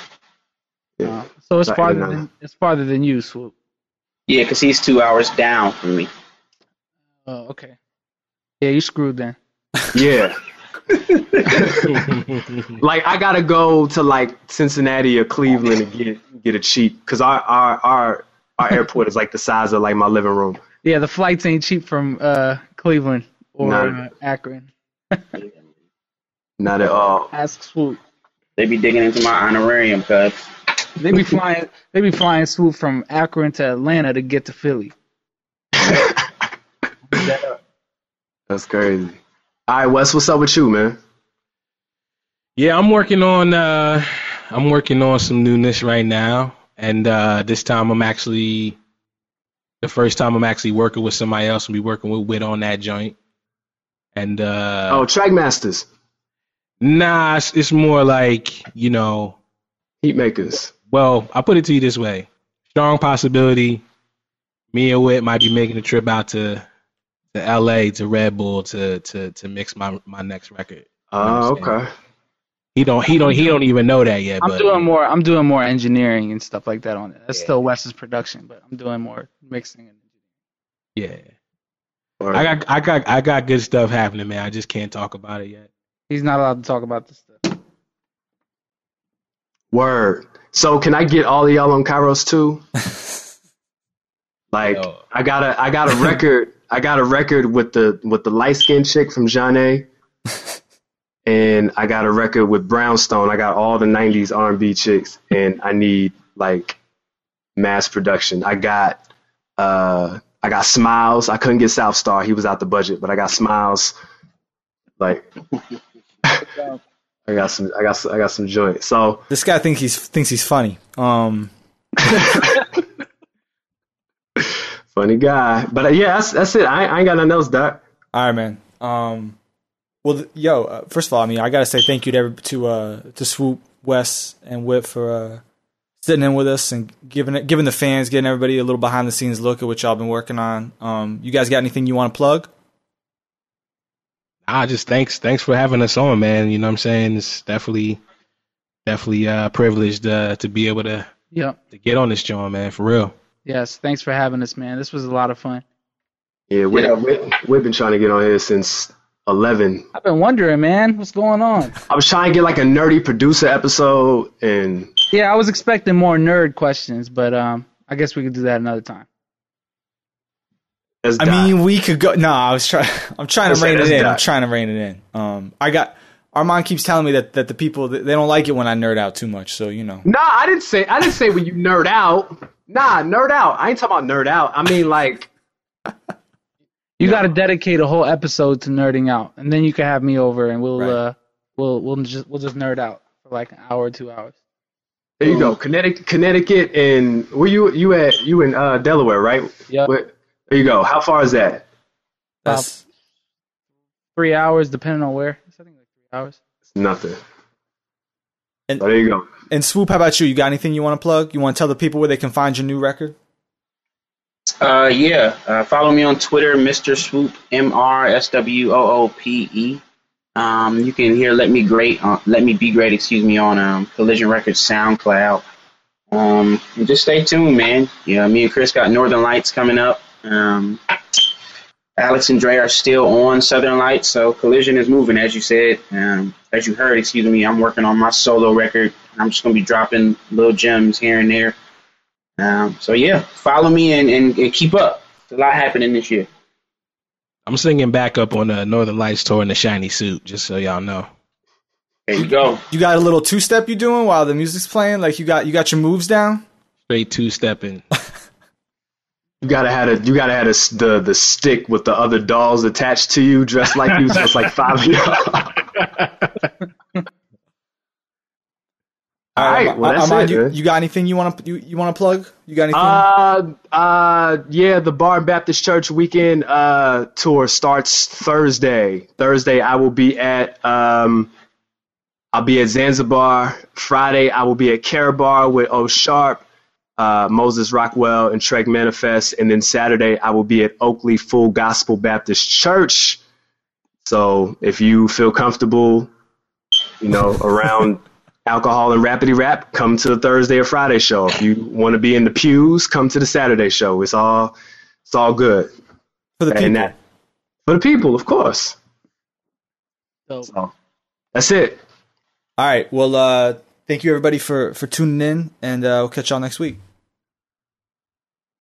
uh, so it's about farther than it's farther than you, Swoope. Yeah, because he's two hours down from me. Oh, okay. Yeah, you screwed then. Yeah. like I gotta go to like Cincinnati or Cleveland and get get a cheap because our, our our our airport is like the size of like my living room. Yeah, the flights ain't cheap from uh, Cleveland or No. uh, Akron. Not at all. Ask Swoope. They be digging into my honorarium, cuz. They be flying. they be flying Swoope from Akron to Atlanta to get to Philly. That's crazy. All right, Wes, what's up with you, man? Yeah, I'm working on uh I'm working on some newness right now. And uh this time I'm actually the first time I'm actually working with somebody else and be working with Wit on that joint. And uh Oh, Trackmasters, nah, it's, it's more like, you know, Heat Makers. Well, I'll put it to you this way. Strong possibility me and Wit might be making a trip out to to LA to Red Bull to to to mix my my next record. Oh, ah, understand. okay. He don't he don't he don't even know that yet, I'm but doing more. I'm doing more engineering and stuff like that on it. That's still Wes's production, but I'm doing more mixing. And yeah. Or- I got I got I got good stuff happening, man. I just can't talk about it yet. He's not allowed to talk about this stuff. Word. So can I get all of y'all on Kairos too? like Yo. I got a I got a record I got a record with the with the light skinned chick from Jeanne and I got a record with Brownstone. I got all the nineties R and B chicks and I need like mass production. I got uh I got Smiles. I couldn't get South Star, he was out the budget, but I got Smiles. Like I got some I got some, I got some joint. So This guy thinks he's thinks he's funny. Um, Funny guy, but uh, yeah, that's that's it. I, I ain't got nothing else, Doc. all right, man. Um, well, th- yo, uh, first of all, I mean, I gotta say thank you to every, to uh to Swoope, Wes, and Whip for uh sitting in with us and giving it giving the fans, getting everybody a little behind the scenes look at what y'all been working on. Um, you guys got anything you want to plug? Ah, just thanks thanks for having us on, man. You know what I'm saying? It's definitely definitely uh privileged uh, to be able to Yep. to get on this joint, man, for real. Yes. Thanks for having us, man. This was a lot of fun. Yeah, we, Yeah. we, we've been trying to get on here since 11. I've been wondering, man, what's going on? I was trying to get like a nerdy producer episode, and Yeah, I was expecting more nerd questions, but um, I guess we could do that another time. That's I Doc. mean, we could go. No, I was trying. I'm trying to rein it that's in. I'm trying to rein it in. Um, I got Armond keeps telling me that that the people they don't like it when I nerd out too much. So you know. nah, I didn't say I didn't say when you nerd out. Nah, nerd out. I ain't talking about nerd out. I mean like You got to dedicate a whole episode to nerding out, and then you can have me over, and we'll Right. uh, we'll we'll just we'll just nerd out for like an hour or two hours. there you go, Connecticut, Connecticut, and where you you at? You in uh, Delaware, right? Yeah. Where, there you go. How far is that? That's Three hours, depending on where. I think like three hours. It's Nothing. And- there you go. and swoope. How about you? You got anything you want to plug? You want to tell the people where they can find your new record? Uh, yeah. Uh, follow me on Twitter, Mr. Swoope, M R S W O O P E. Um, you can hear "Let Me Great," uh, "Let Me Be Great," excuse me, on um, Collision Records SoundCloud. Um, and just stay tuned, man. Yeah, me and Chris got Northern Lights coming up. Um, Alex and Dre are still on Southern Lights, so Collision is moving, as you said. Um, as you heard, excuse me, I'm working on my solo record. I'm just gonna be dropping little gems here and there. Um, so yeah, follow me and, and, and keep up. There's a lot happening this year. I'm singing back up on the Northern Lights tour in the shiny suit, just so y'all know. There you go. You got a little two step you doing while the music's playing? Like you got you got your moves down? Straight two stepping. You gotta have a you gotta have a, the the stick with the other dolls attached to you, dressed like you, it's like five of you. All right, well that's it. you, you got anything you want to you, you want to plug? You got anything? Uh, uh, yeah, the Bar Baptist Church weekend uh tour starts Thursday. Thursday, I will be at um, I'll be at Zanzibar. Friday, I will be at Carabar with O Sharp, uh, Moses Rockwell, and Trek Manifest. And then Saturday, I will be at Oakley Full Gospel Baptist Church. So if you feel comfortable, you know, around alcohol and rapidy rap, come to the Thursday or Friday show. If you want to be in the pews, come to the Saturday show. It's all it's all good. for the people. That for the people, of course. Dope. So that's it. All right. Well, uh, thank you everybody for for tuning in, and uh, we'll catch y'all next week.